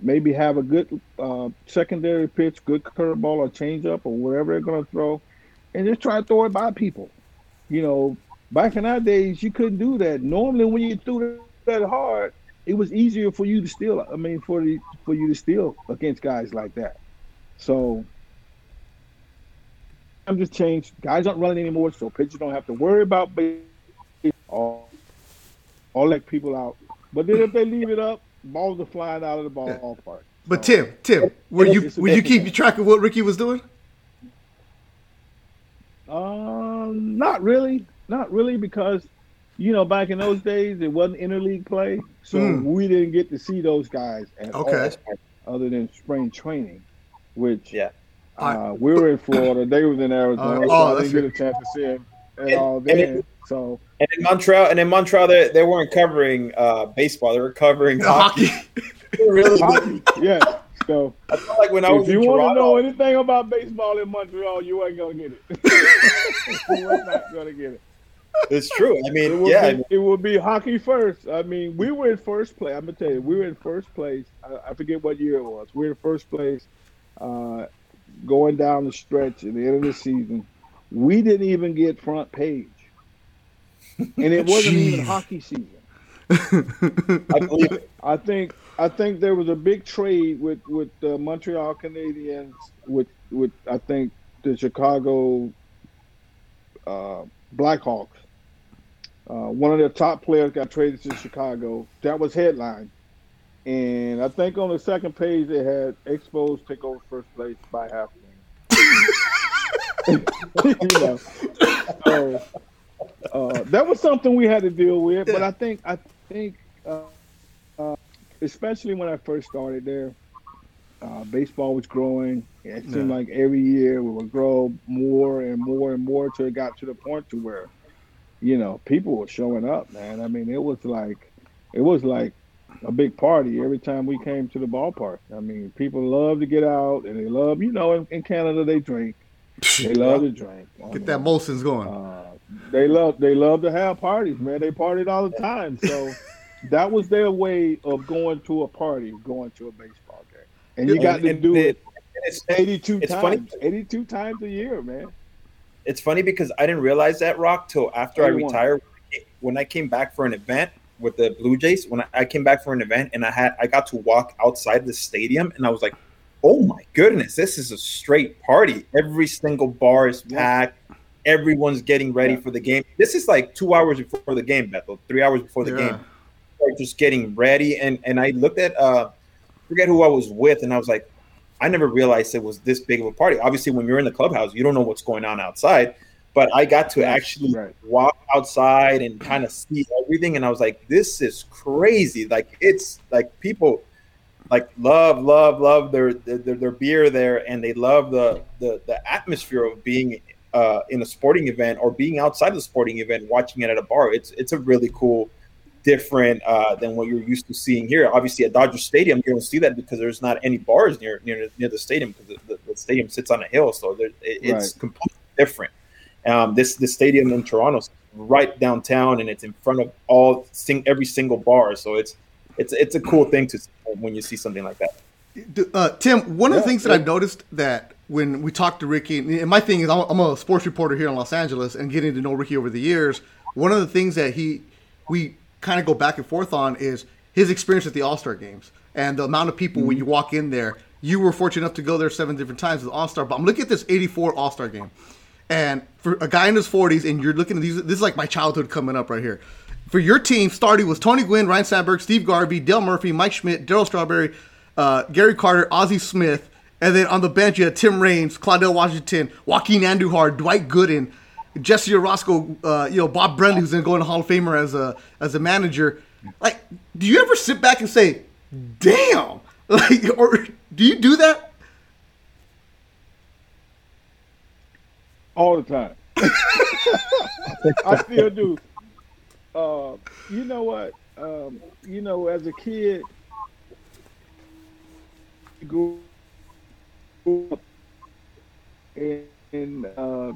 Speaker 3: maybe have a good uh, secondary pitch, good curveball or changeup or whatever they're going to throw, and just try to throw it by people. You know, back in our days, you couldn't do that. Normally, when you threw that hard, it was easier for you to steal. I mean, for the for you to steal against guys like that. So I'm just changed. Guys aren't running anymore, so pitchers don't have to worry about all, all let people out. But then if they leave it up, balls are flying out of the ballpark. Yeah.
Speaker 1: But so, Tim, Tim, were you would you keep track of what Ricky was doing?
Speaker 3: Um, not really, not really, because you know back in those days it wasn't interleague play, so mm. we didn't get to see those guys at okay. all, other than spring training, which
Speaker 2: yeah
Speaker 3: uh, we were in Florida. They was in Arizona. Uh, so oh, I didn't get a chance to see him at and, all then. And so
Speaker 2: and in Montreal, and in Montreal, they, they weren't covering uh, baseball. They were covering hockey.
Speaker 3: really? hockey. Yeah. So
Speaker 2: I feel like when I was
Speaker 3: if you
Speaker 2: want
Speaker 3: to know anything about baseball in Montreal, you ain't gonna get it. you are not gonna get it.
Speaker 2: It's true. I mean,
Speaker 3: it
Speaker 2: yeah,
Speaker 3: be, it will be hockey first. I mean, we were in first place. I'm gonna tell you, we were in first place. I, I forget what year it was. We were in first place. Uh, going down the stretch at the end of the season, we didn't even get front page, and it wasn't even hockey season. I believe it. I think I think there was a big trade with with the Montreal Canadiens with with I think the Chicago uh, Blackhawks. Uh, one of their top players got traded to Chicago. That was headline. And I think on the second page they had Expos take over first place by half you know, so uh, that was something we had to deal with. But I think I think, uh, uh, especially when I first started there, uh, baseball was growing. It seemed yeah. like every year we would grow more and more and more till it got to the point to where, you know, people were showing up. Man, I mean, it was like, it was like a big party every time we came to the ballpark. I mean, people love to get out and they love, you know, in, in Canada they drink. They love to drink.
Speaker 1: Get that Molson's going.
Speaker 3: Uh, they love they love to have parties, man. They partied all the time. So that was their way of going to a party, going to a baseball game. And you got to do it, it 82 times. Funny. 82 times a year, man.
Speaker 2: It's funny because I didn't realize that rock till after 31. I retired. When I came back for an event, with the Blue Jays when I came back for an event and I had I got to walk outside the stadium and I was like, oh my goodness, this is a straight party. Every single bar is packed. Everyone's getting ready yeah. for the game. This is like two hours before the game, Beto. Three hours before the yeah. game. They're just getting ready. And and I looked at uh forget who I was with, and I was like, I never realized it was this big of a party. Obviously, when you're in the clubhouse, you don't know what's going on outside but I got to actually right. walk outside and kind of see everything, and I was like, "This is crazy!" Like it's like people like love, love, love their their, their beer there, and they love the the, the atmosphere of being uh, in a sporting event or being outside of the sporting event, watching it at a bar. It's it's a really cool, different uh, than what you're used to seeing here. Obviously, at Dodger Stadium, you don't see that because there's not any bars near near near the stadium because the, the, stadium sits on a hill, so there, it, it's right. completely different. Um, this the stadium in Toronto is right downtown, and it's in front of all sing every single bar. So it's it's it's a cool thing to see when you see something like that.
Speaker 1: Uh, Tim, one of the things that I've noticed that when we talked to Ricky, and my thing is, I'm, I'm a sports reporter here in Los Angeles, and getting to know Ricky over the years, one of the things that he we kind of go back and forth on is his experience at the All Star games and the amount of people mm-hmm. when you walk in there. You were fortunate enough to go there seven different times with All Star, but I'm looking at this '84 All Star game. And for a guy in his 40s, and you're looking at these, this is like my childhood coming up right here. For your team, starting with Tony Gwynn, Ryne Sandberg, Steve Garvey, Dale Murphy, Mike Schmidt, Darryl Strawberry, uh, Gary Carter, Ozzie Smith, and then on the bench you had Tim Raines, Claudell Washington, Joaquin Andujar, Dwight Gooden. Jesse Orosco, uh, you know, Bob Brenly, who's going to go in the Hall of Famer as a as a manager. Like, do you ever sit back and say, "Damn," like, or do you do that?
Speaker 3: All the time. I still do. Uh, you know what? Um, you know, as a kid, grew up and, and uh,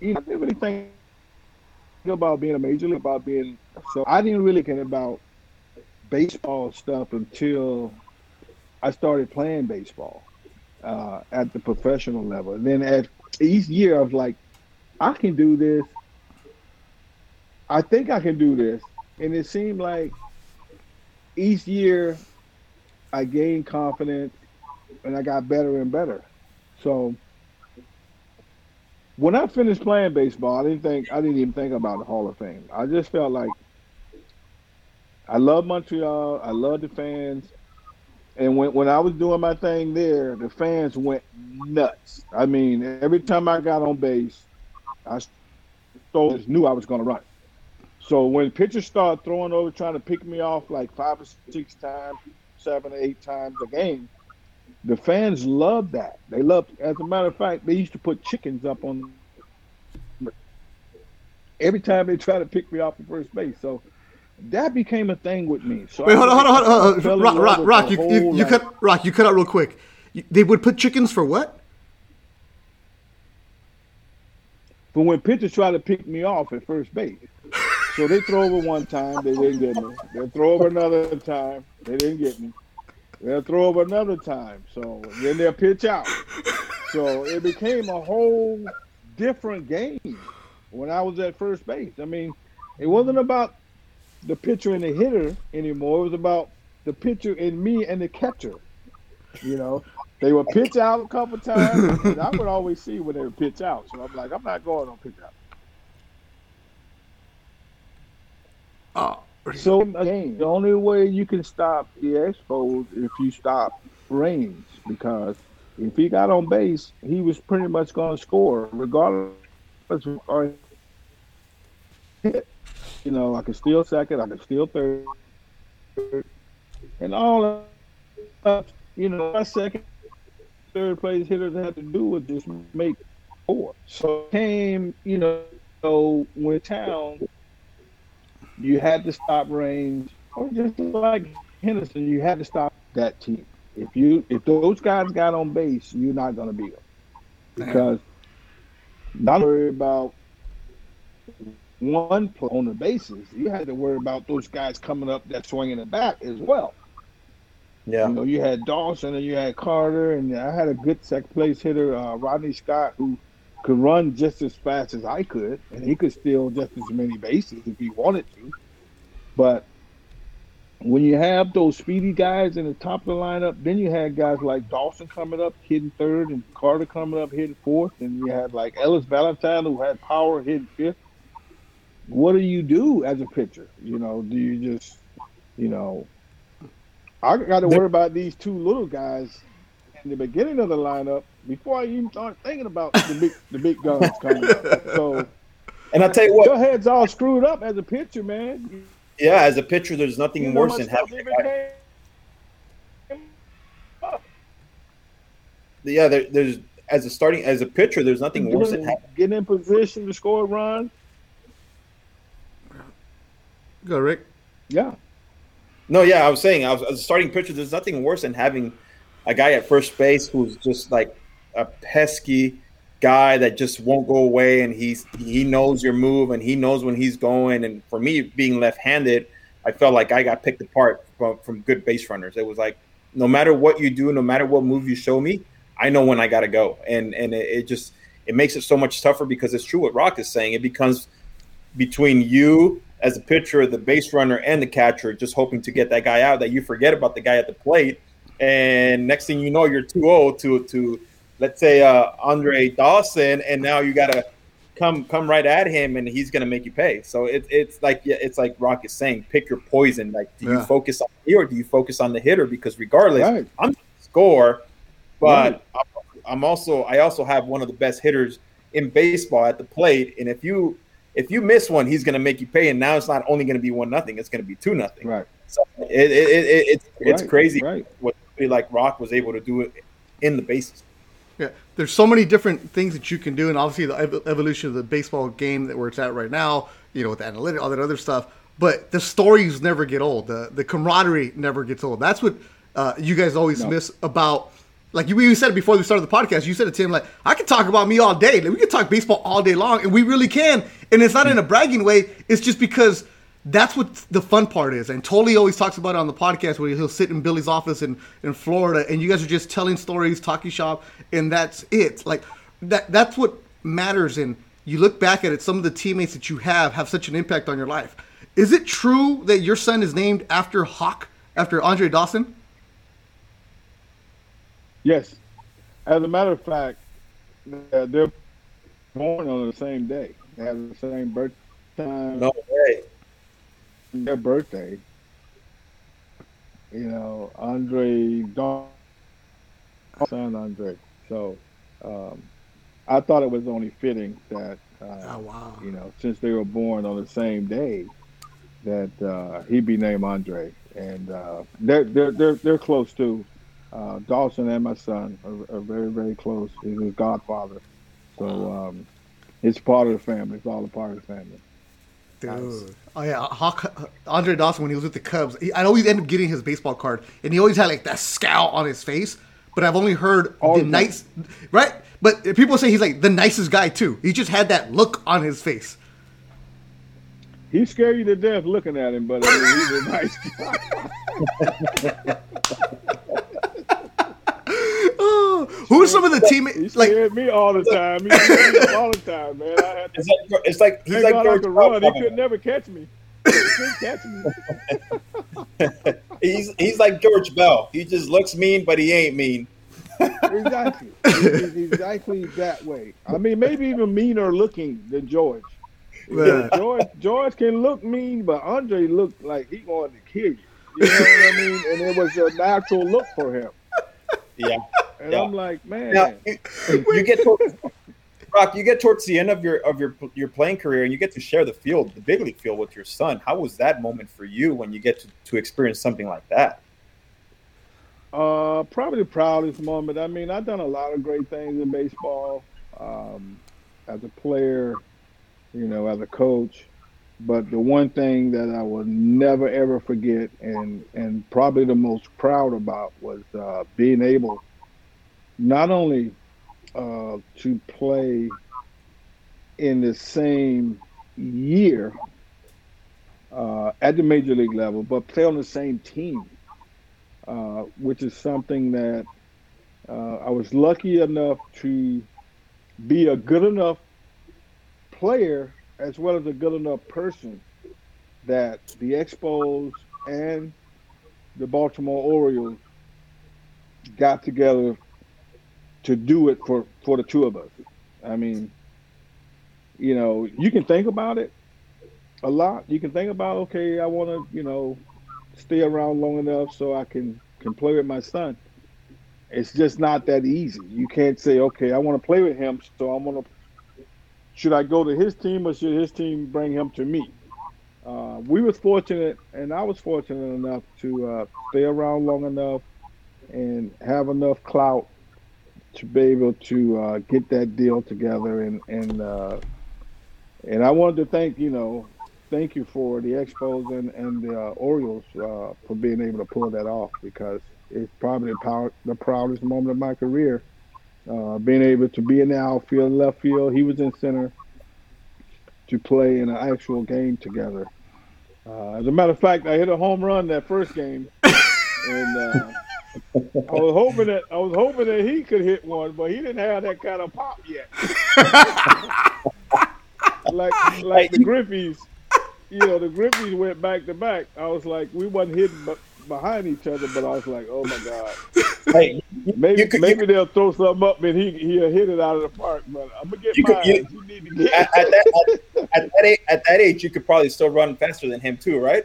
Speaker 3: you know, I didn't really think about being a major league, about being so. I didn't really care about baseball stuff until I started playing baseball uh, at the professional level. And then at each year, I was like, I can do this. I think I can do this. And it seemed like each year I gained confidence and I got better and better. So when I finished playing baseball, I didn't think I didn't even think about the Hall of Fame. I just felt like I love Montreal. I love the fans. And when, when I was doing my thing there, the fans went nuts. I mean, every time I got on base, I just knew I was going to run. So when pitchers start throwing over, trying to pick me off like five or six times, seven or eight times a game, the fans love that. They love. As a matter of fact, they used to put chickens up on every time they try to pick me off the first base. So that became a thing with me. So
Speaker 1: Wait, hold on, hold on, hold on. Rock, Rock, Rock, you, you, you cut, Rock, you cut out real quick. They would put chickens for what?
Speaker 3: But when pitchers try to pick me off at first base, so they throw over one time, they didn't get me. They throw over another time, they didn't get me. They'll throw over another time. So then they'll pitch out. So it became a whole different game when I was at first base. I mean, it wasn't about the pitcher and the hitter anymore. It was about the pitcher and me and the catcher. You know, they would pitch out a couple times, and I would always see when they would pitch out. So I'm like, I'm not going on pitch out. Oh. So again, the only way you can stop the Expos if you stop Raines, because if he got on base, he was pretty much going to score regardless or hit. You know, I could steal second, I could steal third, and all of you know, my second, third place hitters had to do was just make four. So came, you know, so when town you had to stop Raines, or just like Henderson, you had to stop that team. If you if those guys got on base, you're not going to beat them because not worry about one play on the bases. You had to worry about those guys coming up that swinging the bat as well. Yeah, you know, you had Dawson and you had Carter, and I had a good second place hitter, uh, Rodney Scott, who could run just as fast as I could, and he could steal just as many bases if he wanted to. But when you have those speedy guys in the top of the lineup, then you had guys like Dawson coming up hitting third and Carter coming up hitting fourth, and you had like Ellis Valentine who had power hitting fifth. What do you do as a pitcher? You know, do you just, you know, I got to worry about these two little guys in the beginning of the lineup before I even start thinking about the big the big guns coming up. So,
Speaker 2: and I tell you what,
Speaker 3: your head's all screwed up as a pitcher, man.
Speaker 2: Yeah, as a pitcher, there's nothing you worse than having. Yeah, there, there's as a starting as a pitcher, there's nothing worse than having
Speaker 3: getting in position to score a run.
Speaker 1: Go, Rick.
Speaker 3: Yeah.
Speaker 2: No, yeah, I was saying, I was, as a starting pitcher, there's nothing worse than having a guy at first base who's just like a pesky guy that just won't go away and he's he knows your move and he knows when he's going. And for me being left-handed i felt like i got picked apart from, from good base runners. It was like no matter what you do no matter what move you show me i know when i gotta go. And and it, it just it makes it so much tougher because it's true what rock is saying. It becomes between you as a pitcher the base runner and the catcher just hoping to get that guy out that you forget about the guy at the plate. And next thing you know you're too old oh to to let's say uh, Andre Dawson, and now you gotta come come right at him, and he's gonna make you pay. So it, it's like yeah, it's like Rock is saying, pick your poison. Like, do yeah. you focus on me or do you focus on the hitter? Because regardless, right. I'm score, but right. I'm also I also have one of the best hitters in baseball at the plate, and if you if you miss one, he's going to make you pay. And now it's not only going to be one nothing; it's going to be two nothing.
Speaker 3: Right.
Speaker 2: So it, it, it, it's it's
Speaker 3: Right,
Speaker 2: crazy
Speaker 3: right.
Speaker 2: what like Rock was able to do it in the bases.
Speaker 1: There's so many different things that you can do, and obviously the ev- evolution of the baseball game that where it's at right now, you know, with analytics, all that other stuff. But the stories never get old. The the camaraderie never gets old. That's what uh, you guys always
Speaker 3: No.
Speaker 1: miss about. Like you, you said it before we started the podcast. You said it to him like, "I can talk about me all day. Like, we can talk baseball all day long, and we really can." And it's not in a bragging way. It's just because that's what the fun part is. And Totally always talks about it on the podcast where he'll sit in Billy's office in, in Florida and you guys are just telling stories, talking shop, and that's it. Like that that's what matters and you look back at it, some of the teammates that you have have such an impact on your life. Is it true that your son is named after Hawk, after Andre Dawson?
Speaker 3: Yes. As a matter of fact, uh, they're born on the same day. They have the same birth time,
Speaker 2: No way.
Speaker 3: Their birthday. You know, Andre Dawn, son Andre. So, um, I thought it was only fitting that, uh,
Speaker 1: Oh wow.
Speaker 3: you know, since they were born on the same day, that uh, he be named Andre. And uh, they're they're they're they're close too. Uh, Dawson and my son are, are very very close. He's his godfather, so um, it's part of the family. It's all a part of the family.
Speaker 1: Dude. Oh yeah, Hawk, Andre Dawson when he was with the Cubs, he, I always end up getting his baseball card, and he always had like that scowl on his face. But I've only heard
Speaker 3: All
Speaker 1: the
Speaker 3: the
Speaker 1: nice, right? But people say he's like the nicest guy too. He just had that look on his face.
Speaker 3: He scared you to death looking at him, but I mean, he's a nice guy.
Speaker 1: Who are some of the
Speaker 3: He
Speaker 1: teammates? Like,
Speaker 3: scared me all the time. He scared me all the time, man. I had to
Speaker 2: It's like it's like he's
Speaker 3: thank
Speaker 2: like
Speaker 3: God I
Speaker 2: George Bell
Speaker 3: run. He could never catch me. He couldn't catch me.
Speaker 2: He's he's like George Bell. He just looks mean, but he ain't mean.
Speaker 3: Exactly. He's he's exactly that way. I mean, maybe even meaner looking than George.
Speaker 1: Man.
Speaker 3: George George can look mean, but Andre looked like he wanted to kill you. You know what I mean? And it was a natural look for him.
Speaker 2: Yeah.
Speaker 3: And
Speaker 2: Yeah.
Speaker 3: I'm like, man,
Speaker 2: Now you, you get towards, Rock. You get towards the end of your of your your playing career, and you get to share the field, the big league field, with your son. How was that moment for you when you get to, to experience something like that?
Speaker 3: Uh, probably the proudest moment. I mean, I've done a lot of great things in baseball um, as a player, you know, as a coach. But the one thing that I will never ever forget, and and probably the most proud about, was uh, being able not only uh, to play in the same year uh, at the major league level, but play on the same team uh, which is something that uh, I was lucky enough to be a good enough player as well as a good enough person that the Expos and the Baltimore Orioles got together to do it for, for the two of us. I mean, you know, you can think about it a lot. You can think about, okay, I want to, you know, stay around long enough so I can can play with my son. It's just not that easy. You can't say, okay, I want to play with him, so I'm gonna. Should I go to his team or should his team bring him to me? Uh, we was fortunate, and I was fortunate enough to uh, stay around long enough and have enough clout to be able to uh, get that deal together. And and uh, and I wanted to thank you know thank you for the Expos and, and the uh, Orioles uh, for being able to pull that off because it's probably the, power, the proudest moment of my career. Uh, being able to be in the outfield, left field, he was in center to play in an actual game together. Uh, as a matter of fact, I hit a home run that first game, and uh, I was hoping that I was hoping that he could hit one, but he didn't have that kind of pop yet. like like the Griffeys, you know, the Griffeys went back to back. I was like, we wasn't hitting b- behind each other, but I was like, oh my god,
Speaker 2: Hey,
Speaker 3: maybe
Speaker 2: you could,
Speaker 3: maybe
Speaker 2: you
Speaker 3: they'll throw something up and he he'll hit it out of the park. But I'm gonna get
Speaker 2: You could-
Speaker 3: mine.
Speaker 2: you-
Speaker 3: You, need to
Speaker 2: could,
Speaker 3: get.
Speaker 2: at, at that at, at that age, at that age, you could probably still run faster than him too, right?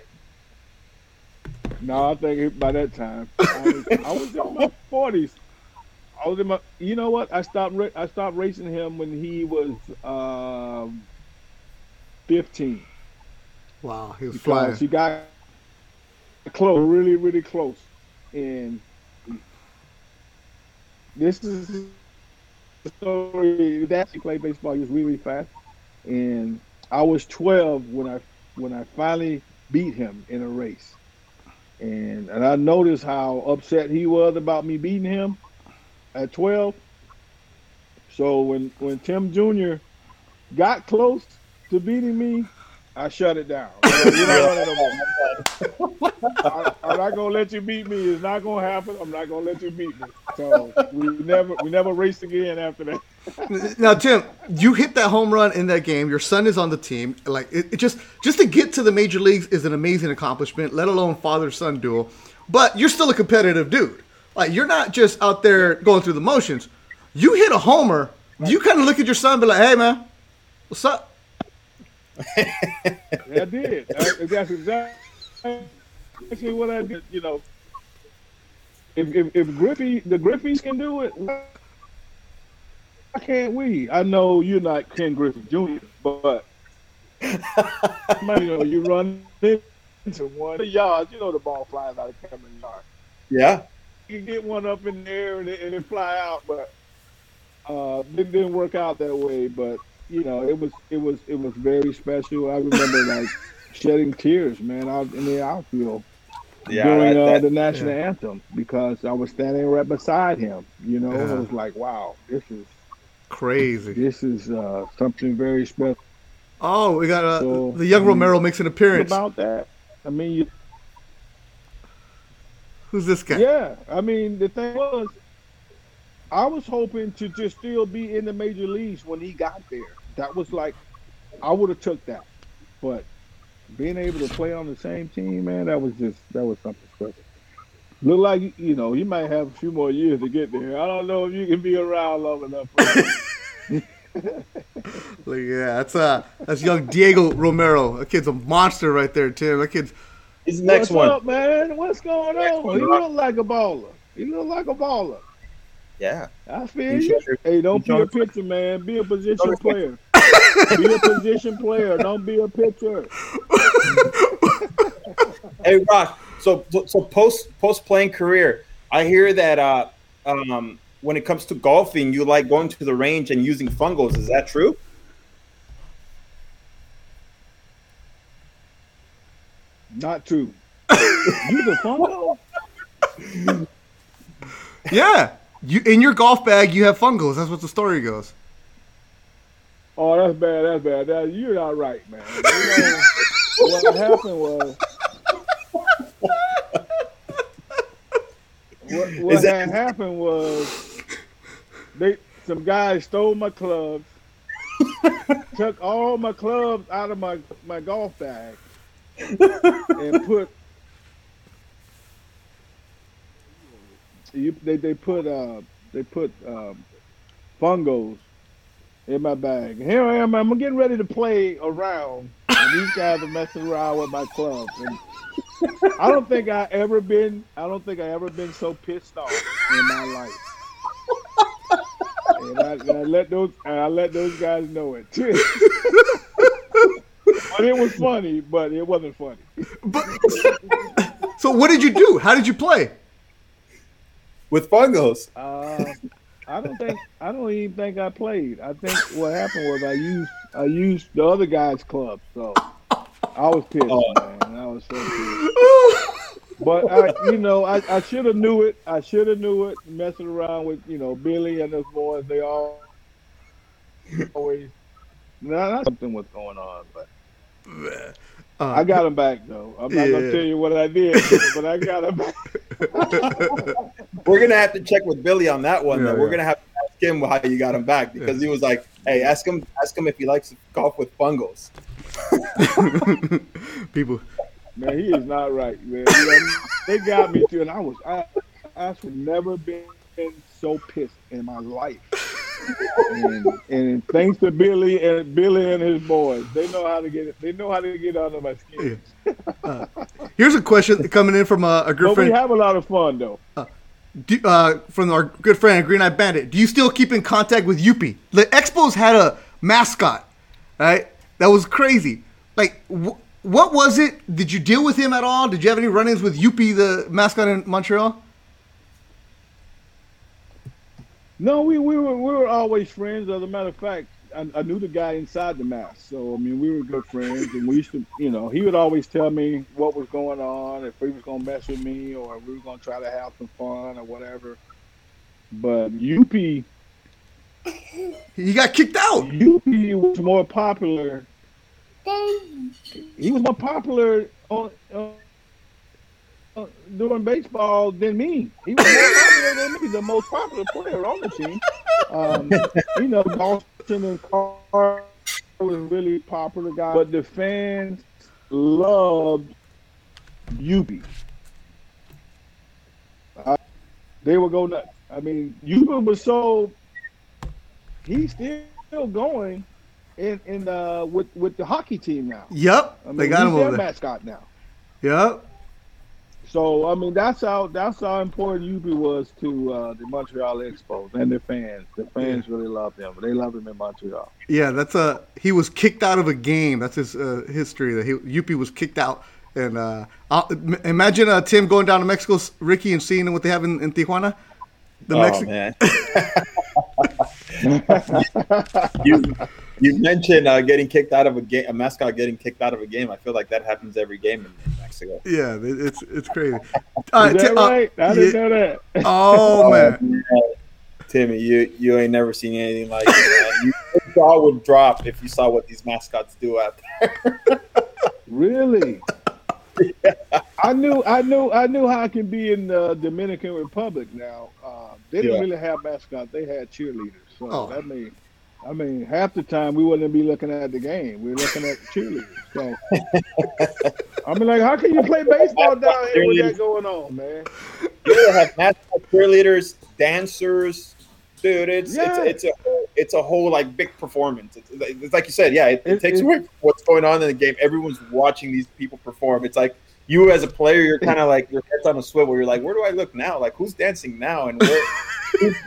Speaker 3: No, I think by that time I was, I was in my forties. I was in my, you know what? I stopped. I stopped racing him when he was um, fifteen.
Speaker 1: Wow, he was
Speaker 3: because
Speaker 1: flying.
Speaker 3: he got close, really, really close, and this is the story. That he played baseball. He was really, really fast, and I was twelve when I when I finally beat him in a race, and and I noticed how upset he was about me beating him at twelve. So when when Tim Jr. got close to beating me, I shut it down. You're not running no more. I, I'm not gonna let you beat me. It's not gonna happen. I'm not gonna let you beat me. So we never we never raced again after that.
Speaker 1: now, Tim, you hit that home run in that game. Your son is on the team. Like it, it just just to get to the major leagues is an amazing accomplishment. Let alone father son duel. But you're still a competitive dude. Like you're not just out there going through the motions. You hit a homer. You kind of look at your son, and be like, "Hey, man, what's up?"
Speaker 3: I did. I, that's exactly what I did. You know, if if, if Griffey the Griffeys can do it, why can't we? I know you're not Ken Griffey Jr., but you know you run into one the yards. You know the ball flies out of Camden Yard.
Speaker 2: Yeah.
Speaker 3: You can get one up in there and it, and it fly out, but uh, it didn't work out that way. But you know, it was it was it was very special. I remember like shedding tears, man, out in the outfield
Speaker 2: Yeah.
Speaker 3: during
Speaker 2: that-
Speaker 3: uh,
Speaker 2: that-
Speaker 3: the national anthem because I was standing right beside him. You know,
Speaker 1: Yeah.
Speaker 3: I was like, wow, this is
Speaker 1: Crazy.
Speaker 3: this is uh, something very special
Speaker 1: Oh, we got uh,
Speaker 3: So,
Speaker 1: the young
Speaker 3: I mean,
Speaker 1: Romero makes an appearance.
Speaker 3: about that. I mean, you,
Speaker 1: Who's this guy?
Speaker 3: yeah, I mean, the thing was, I was hoping to just still be in the major leagues when he got there. That was like, I would have took that, but being able to play on the same team, man, that was just that was something special. Look like you know you might have a few more years to get there. I don't know if you can be around long enough. For that.
Speaker 1: Yeah, that's uh, that's young Diego Romero. That kid's a monster right there, Tim. That kid's
Speaker 2: He's the next
Speaker 3: What's
Speaker 2: one.
Speaker 3: up, man? What's going on? He look like a baller. He look like a baller.
Speaker 2: Yeah.
Speaker 3: I feel
Speaker 2: He
Speaker 3: you. Hey, don't
Speaker 2: he
Speaker 3: be a pitcher, man. Be a position player. be a position player. Don't be a pitcher.
Speaker 2: Hey, Rock. So, so, so post post playing career, I hear that uh, um, when it comes to golfing, you like going to the range and using fungos. Is that true?
Speaker 3: Not true. you the fungo?
Speaker 1: yeah. You in your golf bag, you have fungos. That's what the story goes.
Speaker 3: Oh, that's bad. That's bad. That, you're not right, man. You know, what happened was. What, what
Speaker 2: that-
Speaker 3: had happened was they some guys stole my clubs, took all my clubs out of my, my golf bag, and put you, they they put uh they put um, fungos in my bag. Here I am. I'm getting ready to play around, and these guys are messing around with my clubs. And I don't think I ever been. I don't think I ever been so pissed off in my life. And I, and I let those. I let those guys know it. but it was funny, but it wasn't funny.
Speaker 1: But so, what did you do? How did you play?
Speaker 2: With fungos.
Speaker 3: Uh, I don't think I don't even think I played. I think what happened was I used I used the other guy's club, so I was pissed,
Speaker 2: Oh.
Speaker 3: man. I was so pissed. But I, you know, I, I should have knew it. I should have knew it. Messing around with you know Billy and his boys, they all always. Nah, not something was going on, but
Speaker 1: Uh,
Speaker 3: I got him back though. I'm not
Speaker 1: Yeah.
Speaker 3: gonna tell you what I did, but I got him back.
Speaker 2: We're gonna have to check with Billy on that one.
Speaker 1: Yeah,
Speaker 2: then we're
Speaker 1: yeah.
Speaker 2: gonna have to ask him how you got him back because he was like, "Hey, ask him, ask him if he likes to golf with fungos."
Speaker 1: people.
Speaker 3: Man, he is not right, man. You know, they got me too, and I was I I should never been so pissed in my life. And, and thanks to Billy and Billy and his boys, they know how to get it. They know how to get under my skin.
Speaker 1: Uh, here's a question coming in from a, a good
Speaker 3: But we have a lot of fun though.
Speaker 1: Uh, do, uh, from our good friend Green Eye Bandit, do you still keep in contact with Youppi? The Expos had a mascot, right? That was crazy. Like, wh- what was it? Did you deal with him at all? Did you have any run-ins with Youppi, the mascot in Montreal?
Speaker 3: No, we, we were we were always friends. As a matter of fact, I, I knew the guy inside the mask, so I mean we were good friends, and we used to, you know, he would always tell me what was going on, if he was gonna mess with me, or if we were gonna try to have some fun or whatever. But Youppi,
Speaker 1: He got kicked out.
Speaker 3: Youppi was more popular. He was more popular on. on doing baseball than me. He was more popular than me, the most popular player on the team. Um, you know, Dawson and Carr was really popular guy, but the fans loved Youppi. Uh, they would go nuts. I mean, Youppi was so he's still going in in uh, with with the hockey team now.
Speaker 1: Yep,
Speaker 3: I mean,
Speaker 1: they got
Speaker 3: he's
Speaker 1: him
Speaker 3: their
Speaker 1: over there.
Speaker 3: mascot now.
Speaker 1: Yep.
Speaker 3: So I mean, that's how that's how important Youppi was to uh, the Montreal Expos and their fans. The fans really loved him. They loved him in Montreal.
Speaker 1: Yeah, that's a. He was kicked out of a game. That's his uh, history. That he Youppi was kicked out, and uh, I'll, imagine uh, Tim going down to Mexico, Ricky, and seeing what they have in, in Tijuana. The
Speaker 2: oh
Speaker 1: Mexi-
Speaker 2: man, you you mentioned uh, getting kicked out of a game, a mascot getting kicked out of a game. I feel like that happens every game in, in Mexico.
Speaker 1: Yeah, it's it's crazy. All
Speaker 3: Is that
Speaker 1: Ti- uh,
Speaker 3: right? I didn't
Speaker 1: yeah.
Speaker 3: know that.
Speaker 1: Oh man,
Speaker 2: Timmy, you you ain't never seen anything like it. Man. You, your jaw would drop if you saw what these mascots do out there.
Speaker 3: Really? Yeah. I knew, I knew, I knew how it can be in the Dominican Republic. Now uh, they didn't
Speaker 2: Yeah.
Speaker 3: really have mascots; they had cheerleaders. So
Speaker 1: Oh.
Speaker 3: that mean, I mean, half the time we wouldn't be looking at the game; we are looking at the cheerleaders. So I mean, like, how can you play baseball down here with that going on, man?
Speaker 2: You have mascot cheerleaders, dancers, dude. It's
Speaker 3: Yeah.
Speaker 2: it's it's a it's a whole like big performance. It's, it's like you said, yeah. It, it,
Speaker 3: It-
Speaker 2: takes
Speaker 3: it-
Speaker 2: away from what's going on in the game. Everyone's watching these people perform. It's like you as a player, you're kind of like your head's on a swivel. You're like, where do I look now? Like who's dancing now? And where? it's,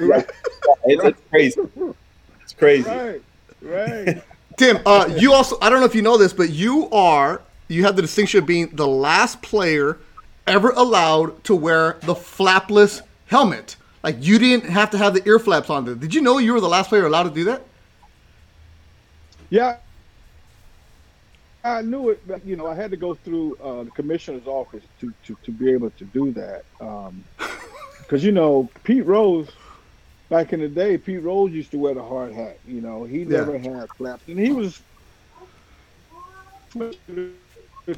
Speaker 2: it's crazy. It's crazy.
Speaker 3: Right, right.
Speaker 1: Tim, uh, you also I don't know if you know this, but you are you have the distinction of being the last player ever allowed to wear the flapless helmet. Like you didn't have to have the ear flaps on there. Did you know you were the last player allowed to do that?
Speaker 3: Yeah, I knew it, but you know, I had to go through uh, the commissioner's office to, to, to be able to do that. Because you know, Pete Rose, back in the day, Pete Rose used to wear the hard hat. You know, he
Speaker 1: Yeah.
Speaker 3: never had flaps, and he was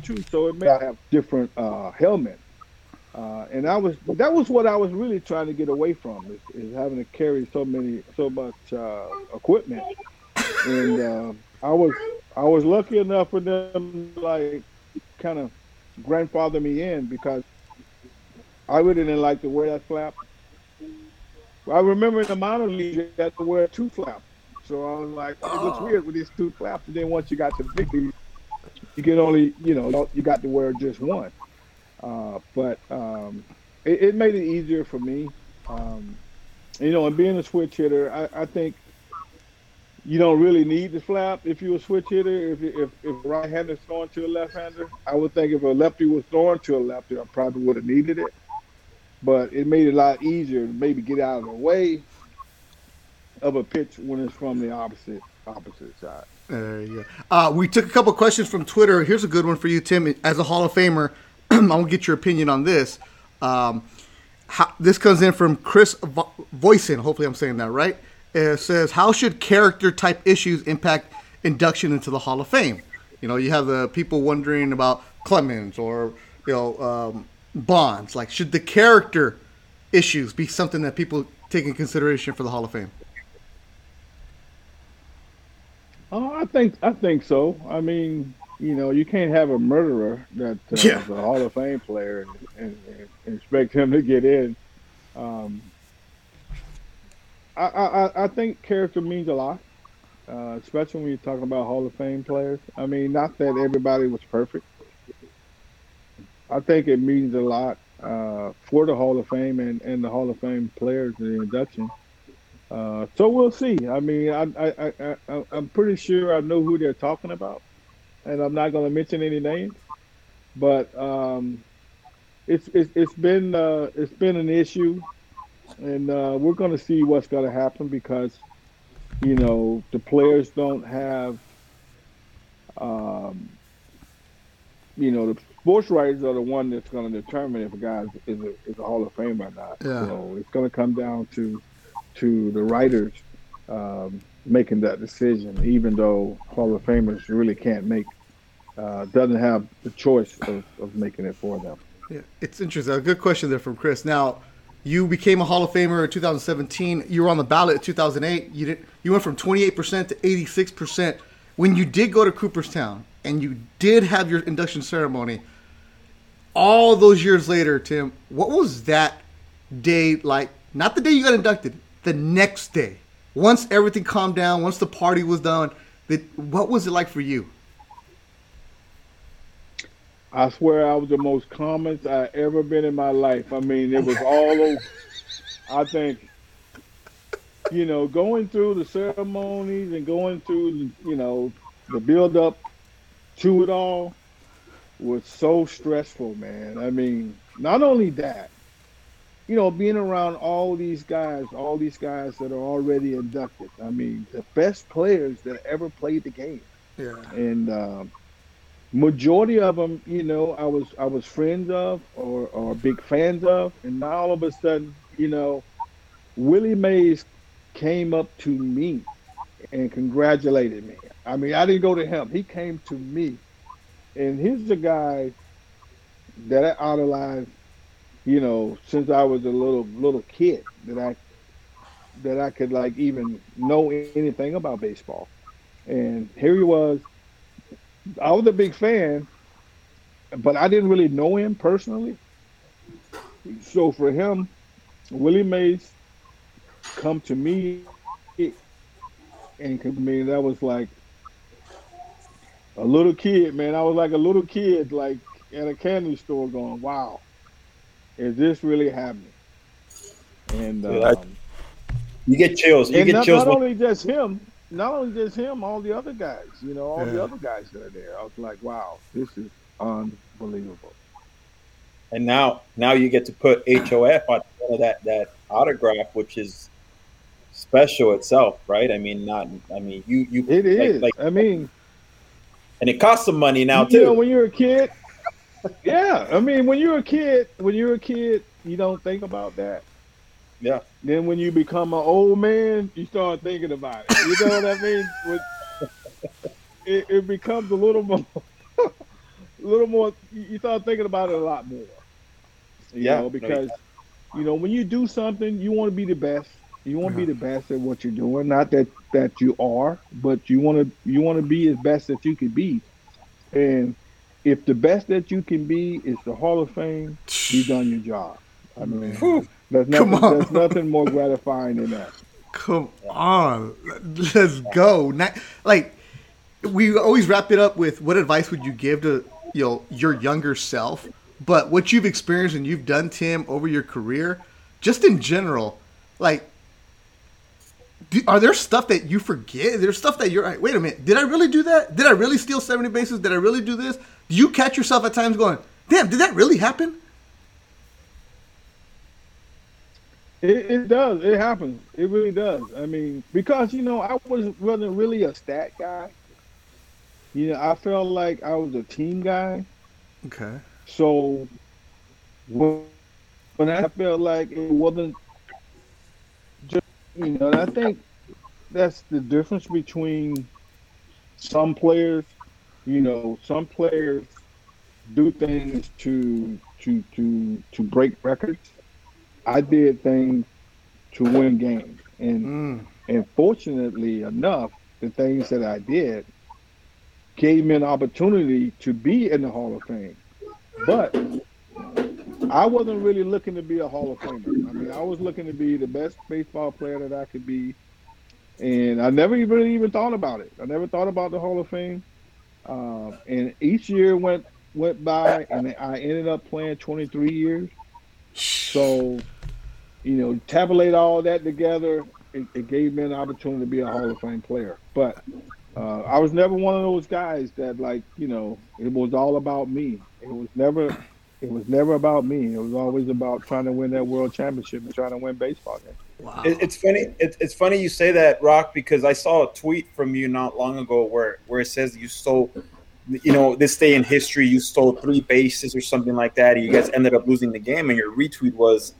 Speaker 3: too. So it may have different uh, helmet. Uh, and I was that was what I was really trying to get away from is, is having to carry so many so much uh, equipment and uh, I was I was lucky enough for them to, like kind of grandfather me in because I really didn't like to wear that flap. I remember in the minor league you had to wear two flaps, so I was like, it looks weird with these two flaps. And then once you got to big league, you can only you know you got to wear just one. Uh, but um, it, it made it easier for me. Um, you know, and being a switch hitter, I, I think you don't really need the flap if you're a switch hitter. If if if a right-hander throwing to a left-hander, I would think if a lefty was throwing to a lefty, I probably would have needed it. But it made it a lot easier to maybe get out of the way of a pitch when it's from the opposite opposite side.
Speaker 1: There you go. Uh, we took a couple questions from Twitter. Here's a good one for you, Tim. As a Hall of Famer, I want to get your opinion on this. Um, how, this comes in from Chris Vo- Voisin. Hopefully, I'm saying that right. It says, "How should character type issues impact induction into the Hall of Fame?" You know, you have the people wondering about Clemens or you know um, Bonds. Like, should the character issues be something that people take in consideration for the Hall of Fame?
Speaker 3: Oh, I think I think so. I mean, you know, you can't have a murderer that uh,
Speaker 1: Yeah.
Speaker 3: is a Hall of Fame player and, and, and expect him to get in. Um, I, I, I think character means a lot, uh, especially when you're talking about Hall of Fame players. I mean, not that everybody was perfect. I think it means a lot uh, for the Hall of Fame and, and the Hall of Fame players, the induction. Uh, so we'll see. I mean, I, I, I, I, I'm pretty sure I know who they're talking about, and I'm not going to mention any names. But um, it's, it's it's been uh, it's been an issue, and uh, we're going to see what's going to happen because you know the players don't have um, you know the sports writers are the one that's going to determine if a guy is a, is a Hall of Fame or not.
Speaker 1: Yeah.
Speaker 3: So it's going to come down to to the writers um, making that decision, even though Hall of Famers really can't make uh, doesn't have the choice of, of making it for them.
Speaker 1: Yeah, it's interesting. A good question there from Chris. Now, you became a Hall of Famer in 2017. You were on the ballot in 2008. You did. You went from 28% to 86%. When you did go to Cooperstown and you did have your induction ceremony, all those years later, Tim, what was that day like? Not the day you got inducted, the next day. Once everything calmed down, once the party was done, that what was it like for you?
Speaker 3: I swear I was the most comments I ever been in my life. I mean, it was all over. I think, you know, going through the ceremonies and going through, you know, the build up to it all was so stressful, man. I mean, not only that, you know, being around all these guys, all these guys that are already inducted. I mean, the best players that ever played the game.
Speaker 1: Yeah.
Speaker 3: And um, majority of them, you know, I was I was friends of or, or big fans of, and now all of a sudden, you know, Willie Mays came up to me and congratulated me. I mean, I didn't go to him; he came to me, and he's the guy that I idolized, you know, since I was a little little kid that I that I could like even know anything about baseball. And here he was I was a big fan, but I didn't really know him personally. So for him, Willie Mays come to me, and I mean that was like a little kid, man. I was like a little kid, like at a candy store, going, "Wow, is this really happening?" And um,
Speaker 2: You get chills. You
Speaker 3: and
Speaker 2: get
Speaker 3: not,
Speaker 2: chills.
Speaker 3: not only just him, not only just him, all the other guys, you know, all the other guys that are there. I was like, wow, this is unbelievable.
Speaker 2: and now now you get to put HOF on one of that that autograph, which is special itself, right? I mean, not. I mean, you you.
Speaker 3: It
Speaker 2: like-
Speaker 3: is.
Speaker 2: like,
Speaker 3: I mean,
Speaker 2: and it costs some money now
Speaker 3: you know,
Speaker 2: too.
Speaker 3: when you're a kid, yeah. I mean, when you're a kid, when you're a kid, you don't think about that.
Speaker 2: Yeah.
Speaker 3: Then when you become an old man, you start thinking about it. You know what I mean? With, it, it becomes a little more, a little more. You start thinking about it a lot more. You
Speaker 2: Yeah,
Speaker 3: know,
Speaker 2: no,
Speaker 3: because you know when you do something, you want to be the best. You want to be the best at what you're doing. Not that that you are, but you want to you want to be as best that you can be. And if the best that you can be is the Hall of Fame, you've done your job. I mean, there's
Speaker 1: Come
Speaker 3: nothing,
Speaker 1: on.
Speaker 3: there's nothing more gratifying than that.
Speaker 1: Come on, let's go. Not, like we always wrap it up with what advice would you give to you know your younger self? But what you've experienced and you've done, Tim, over your career, just in general, like, do, are there stuff that you forget? There's stuff that you're like, wait a minute, did I really do that? Did I really steal seventy bases? Did I really do this? Do you catch yourself at times going, damn, did that really happen?
Speaker 3: It, it does. It happens. It really does. I mean, because you know, I was wasn't really a stat guy. You know, I felt like I was a team guy.
Speaker 1: Okay.
Speaker 3: So when, when I felt like it wasn't just you know, I think that's the difference between some players. You know, some players do things to to to to break records. I did things to win games, and
Speaker 1: Mm.
Speaker 3: and fortunately enough, the things that I did gave me an opportunity to be in the Hall of Fame. But I wasn't really looking to be a Hall of Famer. I mean, I was looking to be the best baseball player that I could be. And I never even even thought about it. I never thought about the Hall of Fame. Um, and each year went went by, and I ended up playing 23 years. So, you know, tabulate all that together, it, it gave me an opportunity to be a Hall of Fame player. But uh, I was never one of those guys that like, you know, it was all about me. It was never it was never about me. It was always about trying to win that world championship and trying to win baseball games.
Speaker 2: Wow. It, it's funny. It, it's funny you say that, Rock, because I saw a tweet from you not long ago where where it says you stole, you know, this day in history you stole three bases or something like that. And you guys ended up losing the game, and your retweet was,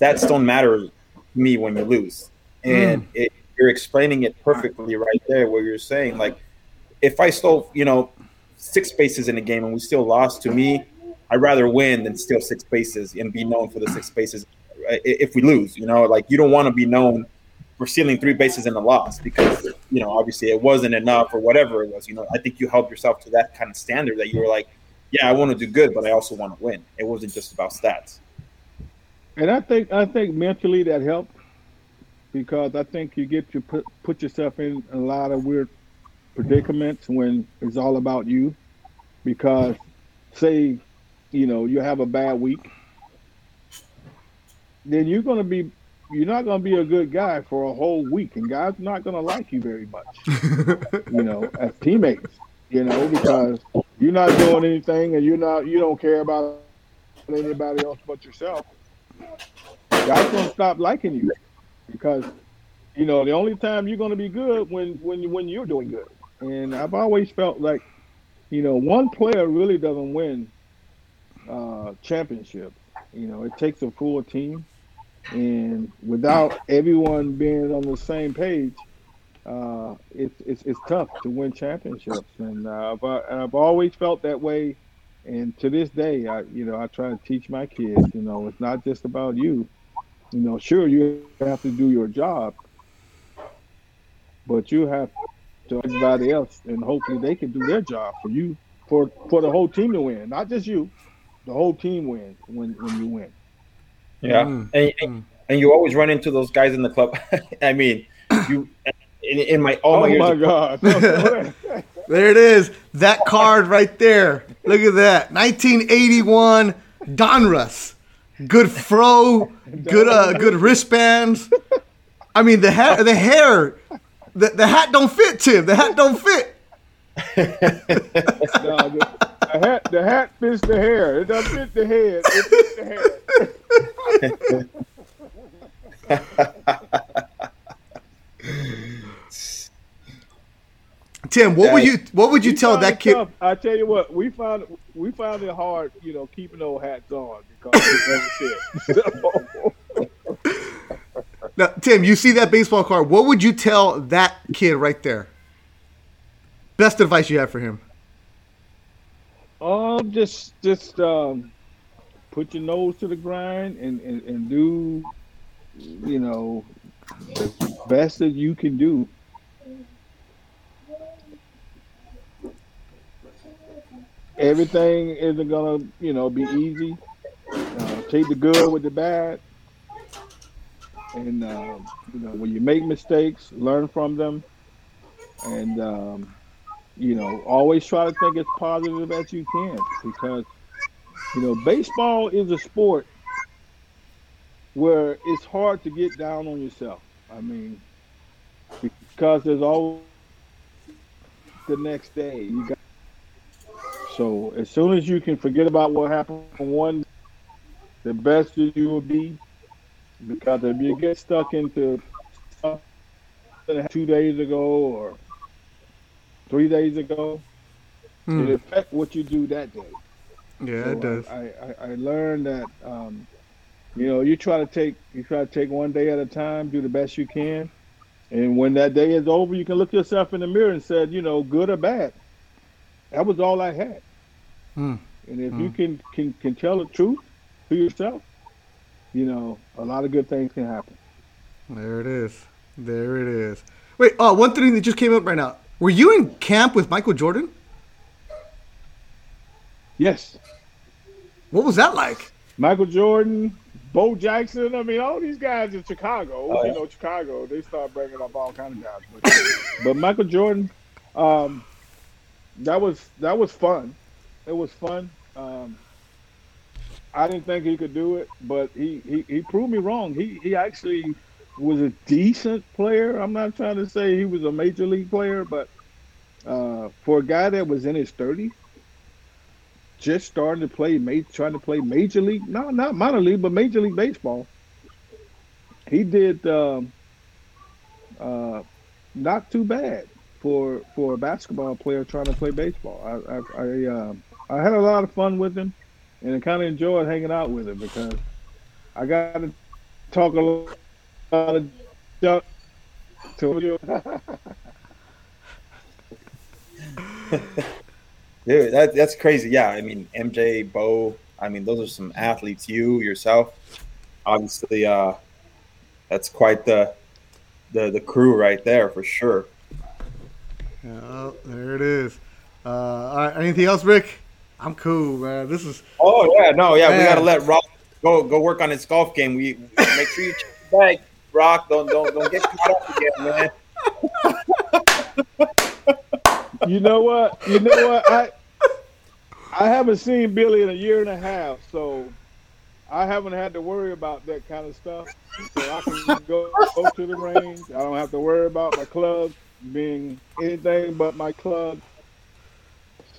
Speaker 2: "Stats don't matter to me when you lose," and mm. it, you're explaining it perfectly right there, where you're saying like, if I stole, you know, six bases in a game and we still lost, to me, I'd rather win than steal six bases and be known for the six bases if we lose. You know, like you don't want to be known for stealing three bases in a loss because you know obviously it wasn't enough or whatever it was. You know, I think you held yourself to that kind of standard that you were like, yeah, I want to do good, but I also want to win. It wasn't just about stats.
Speaker 3: And I think I think mentally that helped because I think you get to put put yourself in a lot of weird predicaments when it's all about you. Because say, you know, you have a bad week then you're going to be you're not going to be a good guy for a whole week, and guys not going to like you very much. you know, as teammates, you know, because you're not doing anything, and you're not you don't care about anybody else but yourself. Going to stop liking you because you know the only time you're to be good when when when you're doing good. And I've always felt like, you know, one player really doesn't win uh, championships. You know, it takes a full team and without everyone being on the same page, uh, it's, it's it's tough to win championships. And uh, I've, I've always felt that way. And to this day, I you know I try to teach my kids. You know, it's not just about you. You know, sure you have to do your job, but you have to everybody else, and hopefully they can do their job for you, for for the whole team to win, not just you. The whole team wins when when you win.
Speaker 2: Yeah, mm. and, and, and you always run into those guys in the club. I mean, you in, in my all
Speaker 3: oh
Speaker 2: my,
Speaker 3: years my god,
Speaker 1: there it is. That card right there. Look at that, 1981 Donruss. Good fro, good uh, good wristbands. I mean the hat, the hair, the, the hat don't fit, Tim. The hat don't fit.
Speaker 3: no, the, the, hat, the hat fits the hair. It doesn't fit the head. It fits the hair.
Speaker 1: Tim, what would you what would you tell that kid?
Speaker 3: Tough. I tell you what, we found we found it hard, you know, keeping those hats on because it never fit.
Speaker 1: now, Tim, you see that baseball card. What would you tell that kid right there? Best advice you have for him?
Speaker 3: Um, just just um, put your nose to the grind and, and, and do, you know, the best that you can do. Everything isn't gonna, you know, be easy. Uh, take the good with the bad, and um, you know when you make mistakes, learn from them, and um, you know always try to think as positive as you can because you know, baseball is a sport where it's hard to get down on yourself. I mean, because there's always the next day. You got so as soon as you can forget about what happened one, the best you will be. Because if you get stuck into two days ago or three days ago, mm. it affect what you do that day.
Speaker 1: Yeah, so it does.
Speaker 3: I, I, I learned that um, you know you try to take you try to take one day at a time, do the best you can, and when that day is over, you can look yourself in the mirror and said, you know, good or bad, that was all I had. Hmm. And if hmm. you can, can can tell the truth to yourself, you know, a lot of good things can happen.
Speaker 1: There it is. There it is. Wait, oh, one thing that just came up right now. Were you in camp with Michael Jordan?
Speaker 3: Yes.
Speaker 1: What was that like?
Speaker 3: Michael Jordan, Bo Jackson. I mean, all these guys in Chicago. Oh, you know, Chicago. They start bringing up all kind of guys. But, but Michael Jordan, um, that was that was fun. It was fun. Um, I didn't think he could do it, but he, he, he proved me wrong. He he actually was a decent player. I'm not trying to say he was a major league player, but uh, for a guy that was in his 30s, just starting to play, trying to play major league, no, not minor league, but major league baseball, he did um, uh, not too bad for for a basketball player trying to play baseball. I I I, uh, I had a lot of fun with him, and I kind of enjoyed hanging out with him because I got to talk a lot of junk to you.
Speaker 2: Dude, that, that's crazy. Yeah, I mean MJ, Bo. I mean, those are some athletes. You yourself, obviously, uh, that's quite the the the crew right there for sure.
Speaker 1: Yeah, there it is. Uh, all right, anything else, Rick? I'm cool, man. This is.
Speaker 2: Oh yeah, no, yeah. Man. We gotta let Rock go go work on his golf game. We, we make sure you check the bag, Rock. Don't don't don't get caught up again,
Speaker 3: man. you know what? You know what? I I haven't seen Billy in a year and a half, so I haven't had to worry about that kind of stuff. So I can go, go to the range. I don't have to worry about my club being anything but my club.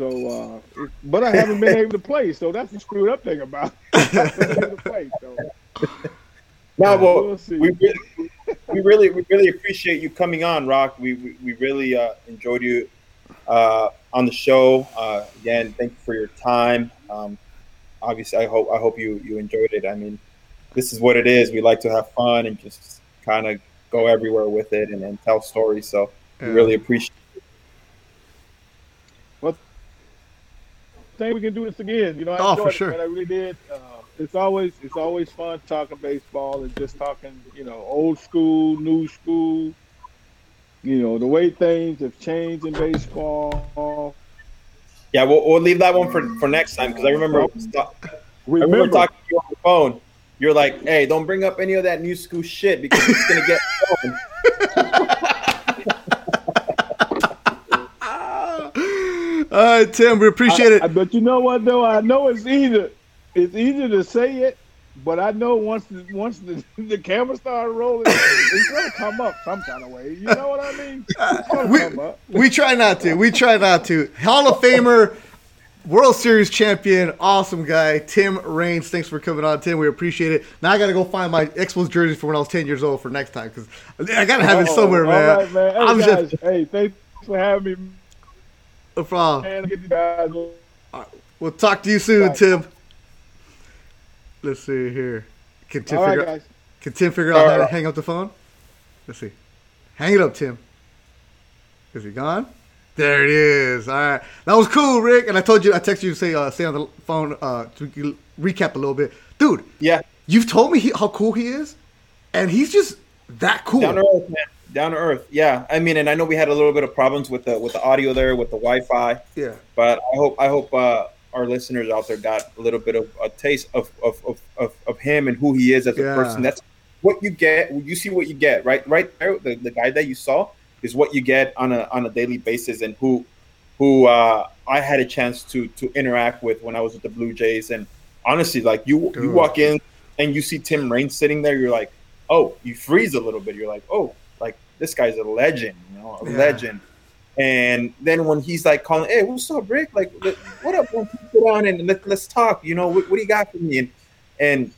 Speaker 3: So, uh, but I haven't been able to play, so that's the screwed up thing about it. play, so.
Speaker 2: No, well, we'll we, really, we really, we really appreciate you coming on, Rock. We we, we really uh, enjoyed you uh, on the show. Uh, again, thank you for your time. Um, obviously, I hope I hope you you enjoyed it. I mean, this is what it is. We like to have fun and just kind of go everywhere with it and, and tell stories. So yeah. we really appreciate. it.
Speaker 3: Well, think we can do this again. You know, I
Speaker 1: oh, for sure.
Speaker 3: It, I really did. Uh, it's always it's always fun talking baseball and just talking, you know, old school, new school. You know, the way things have changed in baseball
Speaker 2: yeah, we'll, we'll leave that one for, for next time because I remember, remember, I remember talking to you on the phone. You're like, "Hey, don't bring up any of that new school shit because it's gonna get."
Speaker 1: All right, Tim, we appreciate it.
Speaker 3: I, but you know what though? I know it's either it's easy to say it but I know once the, once the, the camera started rolling, it's gonna come up some kind of way. You know what I mean?
Speaker 1: we, we try not to. We try not to. Hall of Famer, World Series champion, awesome guy, Tim Raines. Thanks for coming on, Tim. We appreciate it. Now I gotta go find my Expos jersey for when I was ten years old for next time because I gotta have it oh, somewhere, man.
Speaker 3: Right, man. Hey, I'm guys, just hey, thanks for having me.
Speaker 1: No problem. Man, we'll talk to you soon. Tim. Let's see here. Can Tim, figure, out, can Tim figure out how to hang up the phone? Let's see. Hang it up, Tim. Is he gone? There it is. All right, that was cool, Rick. And I told you, I texted you to say, uh, stay on the phone uh, to recap a little bit, dude.
Speaker 2: Yeah,
Speaker 1: you've told me he, how cool he is, and he's just that cool.
Speaker 2: Down to earth, man. Down to earth. Yeah, I mean, and I know we had a little bit of problems with the with the audio there, with the Wi-Fi.
Speaker 1: Yeah,
Speaker 2: but I hope I hope uh, our listeners out there got a little bit of a taste of of, of, of, of him and who he is as yeah. a person. That's what you get. You see what you get, right? Right there, the, the guy that you saw is what you get on a on a daily basis, and who who uh, I had a chance to to interact with when I was with the Blue Jays. And honestly, like you Dude. you walk in and you see Tim Raines sitting there, you're like, oh, you freeze a little bit. You're like, oh, this guy's a legend, you know, a yeah. legend. And then when he's like calling, hey, what's up, Rick? Like, what up? Sit down and let, us talk. You know, what, what, do you got for me? And and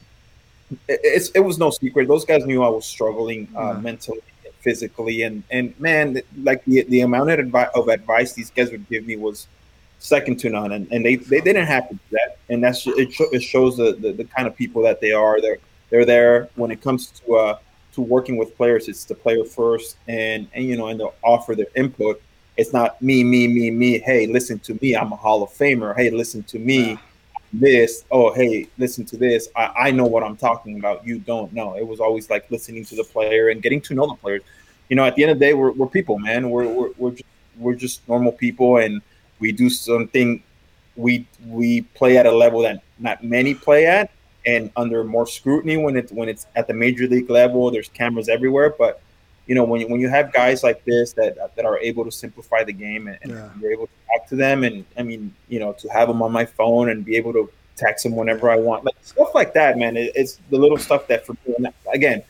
Speaker 2: it's it was no secret. Those guys knew I was struggling uh, mentally, physically, and and man, like the the amount of advice, of advice these guys would give me was second to none. And, and they, they didn't have to do that. And that's it. it shows the, the, the kind of people that they are. They're they're there when it comes to uh to working with players. It's the player first, and and you know, and they'll offer their input it's not me, me, me, me. Hey, listen to me. I'm a Hall of Famer. Hey, listen to me. This. Oh, hey, listen to this. I, I know what I'm talking about. You don't know. It was always like listening to the player and getting to know the players. You know, at the end of the day, we're, we're people, man. We're we're we're just, we're just normal people, and we do something. We we play at a level that not many play at, and under more scrutiny when it's when it's at the major league level. There's cameras everywhere, but you know, when you, when you have guys like this that that are able to simplify the game and, and yeah. you're able to talk to them, and I mean, you know, to have them on my phone and be able to text them whenever I want. Like stuff like that, man. It, it's the little stuff that for me. Again,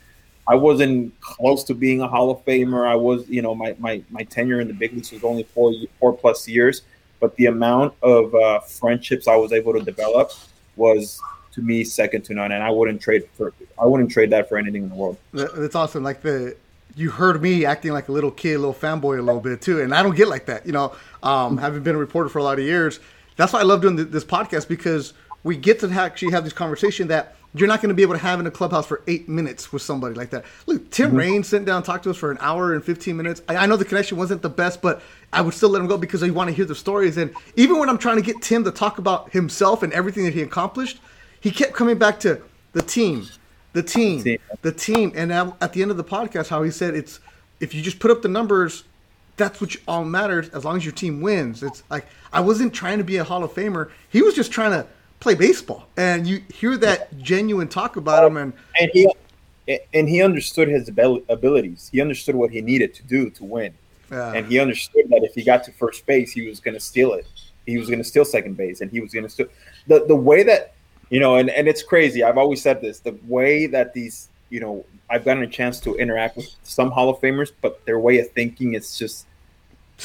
Speaker 2: I wasn't close to being a Hall of Famer. I was, you know, my my my tenure in the big leagues was only four four plus years, but the amount of uh, friendships I was able to develop was to me second to none, and I wouldn't trade for I wouldn't trade that for anything in the world.
Speaker 1: That's awesome. Like the you heard me acting like a little kid, a little fanboy a little bit too, and I don't get like that. You know, um, having been a reporter for a lot of years, that's why I love doing this podcast because we get to actually have this conversation that you're not going to be able to have in a clubhouse for eight minutes with somebody like that. Look, Tim mm-hmm. Raines sent down, talked to us for an hour and 15 minutes. I, I, know the connection wasn't the best, but I would still let him go because I want to hear the stories. And even when I'm trying to get Tim to talk about himself and everything that he accomplished, he kept coming back to the team, the team, the team. The team. And at the end of the podcast, how he said it's if you just put up the numbers, that's what all matters as long as your team wins. It's like I wasn't trying to be a Hall of Famer. He was just trying to play baseball, and you hear that genuine talk about him, and
Speaker 2: and he and he understood his abilities. He understood what he needed to do to win, yeah. and he understood that if he got to first base, he was going to steal it. He was going to steal second base, and he was going to steal the the way that you know. And and it's crazy. I've always said this: the way that these you know, I've gotten a chance to interact with some Hall of Famers, but their way of thinking is just,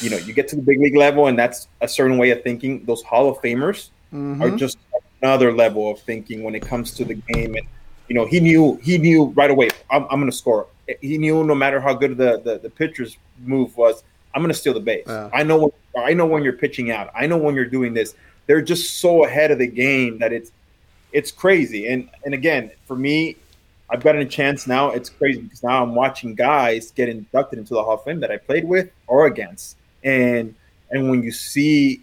Speaker 2: you know, you get to the big league level, and that's a certain way of thinking. Those Hall of Famers mm-hmm. are just another level of thinking when it comes to the game. And you know, he knew he knew right away. I'm, I'm going to score. He knew no matter how good the the, the pitcher's move was, I'm going to steal the base. Yeah. I know when, I know when you're pitching out. I know when you're doing this. They're just so ahead of the game that it's it's crazy. And and again, for me, I've gotten a chance now. It's crazy because now I'm watching guys get inducted into the Hall of Fame that I played with or against, and and when you see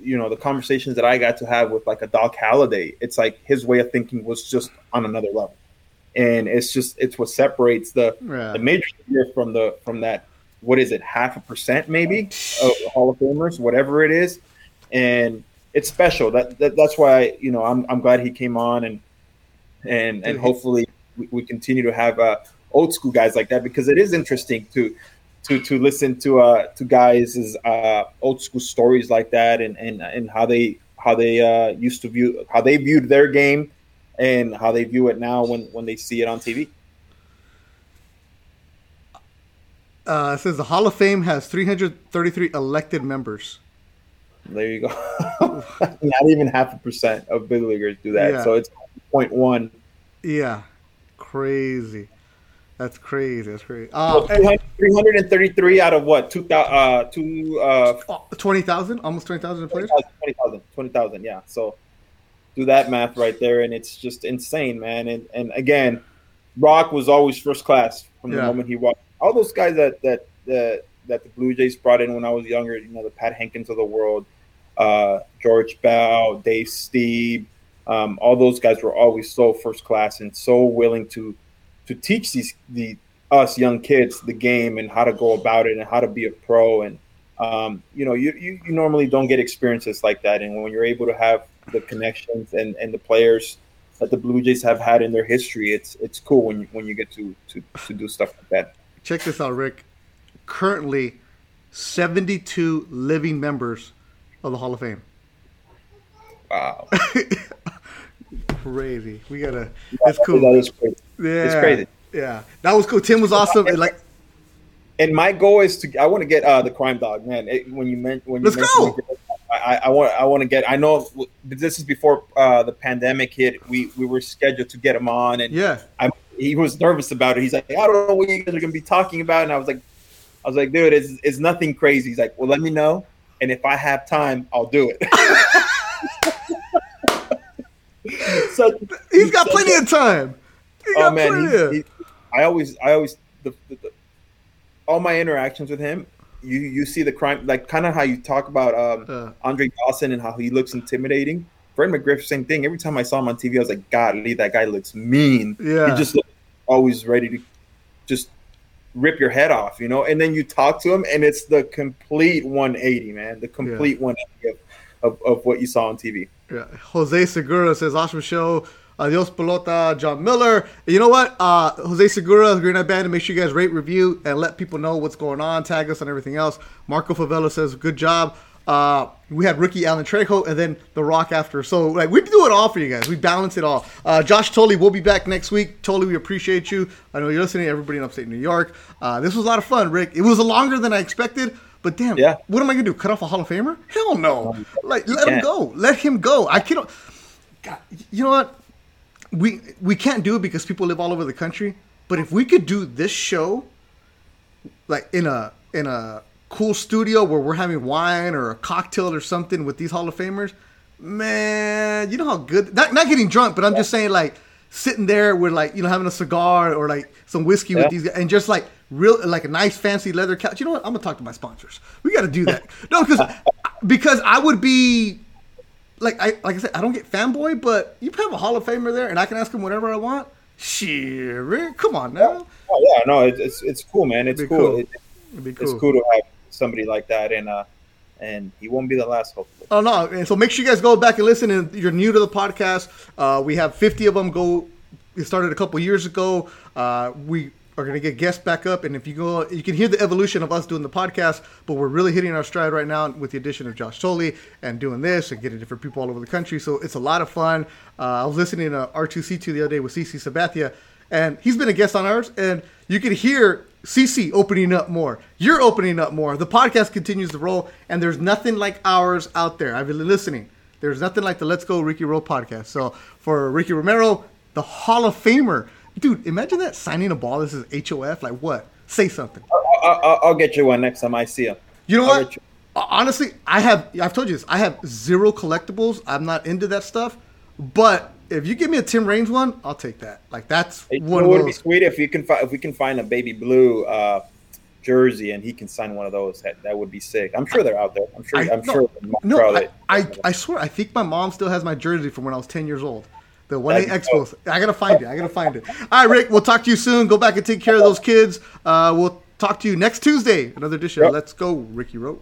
Speaker 2: you know the conversations that I got to have with like a Doc Halladay, it's like his way of thinking was just on another level, and it's just it's what separates the yeah. the major from the from that what is it half a percent maybe of Hall of Famers, whatever it is, and it's special. That, that that's why you know I'm I'm glad he came on and and and hopefully we, we continue to have uh, old school guys like that because it is interesting to to to listen to uh to guys' uh old school stories like that and and and how they how they uh used to view how they viewed their game and how they view it now when when they see it on TV.
Speaker 1: Uh, it says the Hall of Fame has 333 elected members.
Speaker 2: There you go. Not even half a percent of big leaguers do that. Yeah. So it's 0.1.
Speaker 1: Yeah, crazy. That's crazy. That's crazy.
Speaker 2: Uh, 333 out of what? Two, uh, two, uh,
Speaker 1: 20,000? Almost 20,000 players?
Speaker 2: 20,000. 20,000, yeah. So do that math right there. And it's just insane, man. And, and again, Rock was always first class from the yeah. moment he walked. All those guys that, that, that, that the Blue Jays brought in when I was younger, you know, the Pat Hentgen of the world, uh, George Bell, Dave Stieb, um, all those guys were always so first class and so willing to – to teach these the us young kids the game and how to go about it and how to be a pro and um, you know you, you, you normally don't get experiences like that and when you're able to have the connections and, and the players that the Blue Jays have had in their history it's it's cool when you when you get to to, to do stuff like that.
Speaker 1: Check this out, Rick. Currently, 72 living members of the Hall of Fame.
Speaker 2: Wow.
Speaker 1: crazy. We gotta. It's cool.
Speaker 2: That is crazy. Yeah, it's crazy.
Speaker 1: Yeah, that was cool. Tim was awesome. And like,
Speaker 2: and my goal is to. I want to get uh, the crime dog, man. It, when you meant when you
Speaker 1: let's go.
Speaker 2: I, I, want I want to get. I know this is before uh, the pandemic hit. We we were scheduled to get him on, and
Speaker 1: yeah,
Speaker 2: I, he was nervous about it. He's like, I don't know what you guys are gonna be talking about, and I was like, I was like, dude, it's it's nothing crazy. He's like, well, let me know, and if I have time, I'll do it.
Speaker 1: so he's got plenty of time.
Speaker 2: oh man, he, he, I always, I always, the, the, the, all my interactions with him, you you see the crime, like kind of how you talk about um, uh, Andre Dawson and how he looks intimidating. Fred McGriff, same thing. Every time I saw him on TV, I was like, God, Lee, that guy looks mean.
Speaker 1: Yeah,
Speaker 2: he just looks always ready to rip your head off, you know. And then you talk to him, and it's the complete 180, man. The complete yeah. 180 of, of, of what you saw on TV.
Speaker 1: Yeah. Jose Segura says, awesome show. Adios Pelota, John Miller. You know what? Uh, Jose Segura, Green Eye Band, make sure you guys rate, review, and let people know what's going on. Tag us on everything else. Marco Favela says, good job. Uh, we had rookie Alan Trejo and then The Rock after. So like we do it all for you guys. We balance it all. Uh, Josh Tolley will be back next week. Tolley, we appreciate you. I know you're listening. Everybody in upstate New York. Uh, this was a lot of fun, Rick. It was longer than I expected. But damn,
Speaker 2: Yeah.
Speaker 1: what am I gonna do? Cut off a Hall of Famer? Hell no! Like let him go. Let him go. I can't. God, you know what? We we can't do it because people live all over the country. But if we could do this show, like in a in a cool studio where we're having wine or a cocktail or something with these Hall of Famers, man, you know how good. Not not getting drunk, but I'm just saying like sitting there with like you know having a cigar or like some whiskey
Speaker 2: Yeah.
Speaker 1: with these guys and just like real like a nice fancy leather couch. You know what? I'm gonna talk to my sponsors. We got to do that. no, because because I would be like I like I said, I don't get fanboy, but you have a Hall of Famer there, and I can ask him whatever I want. Shit, come on now.
Speaker 2: Oh yeah, no, it, it's it's cool, man. It's cool.
Speaker 1: cool.
Speaker 2: It,
Speaker 1: It'd be
Speaker 2: It's cool to have somebody like that, and uh, and he won't be the last, hopefully.
Speaker 1: Oh no! And so make sure you guys go back and listen. And you're new to the podcast. Uh, we have 50 of them. Go. It started a couple years ago. Uh, we are gonna get guests back up, and if you go, you can hear the evolution of us doing the podcast. But we're really hitting our stride right now with the addition of Josh Tolley and doing this and getting different people all over the country. So it's a lot of fun. Uh, I was listening to R2C2 the other day with CC Sabathia, and he's been a guest on ours, and you can hear CC opening up more. You're opening up more. The podcast continues to roll, and there's nothing like ours out there. I've been listening. There's nothing like the Let's Go Ricky Roll podcast. So for Ricky Romero, the Hall of Famer, dude, imagine that signing a ball. This is HOF. Like what? Say something.
Speaker 2: I, I, I'll get you one next time I see him.
Speaker 1: You know
Speaker 2: I'll
Speaker 1: what?
Speaker 2: you-
Speaker 1: Honestly, I have. I've told you this. I have zero collectibles. I'm not into that stuff. But if you give me a Tim Raines one, I'll take that. Like that's
Speaker 2: It
Speaker 1: one of
Speaker 2: would be sweet if you can find if we can find a baby blue uh, jersey and he can sign one of those. That, that would be sick. I'm sure they're out there. I'm sure.
Speaker 1: I-
Speaker 2: I'm
Speaker 1: no,
Speaker 2: sure.
Speaker 1: No, I, I, I swear, I think my mom still has my jersey from when I was 10 years old. The one
Speaker 2: That'd
Speaker 1: Expos. I gotta find it. I gotta find it. All right, Rick. We'll talk to you soon. Go back and take care of those kids. Uh, we'll talk to you next Tuesday. Another edition.
Speaker 2: Yep.
Speaker 1: Let's go, Ricky Rowe.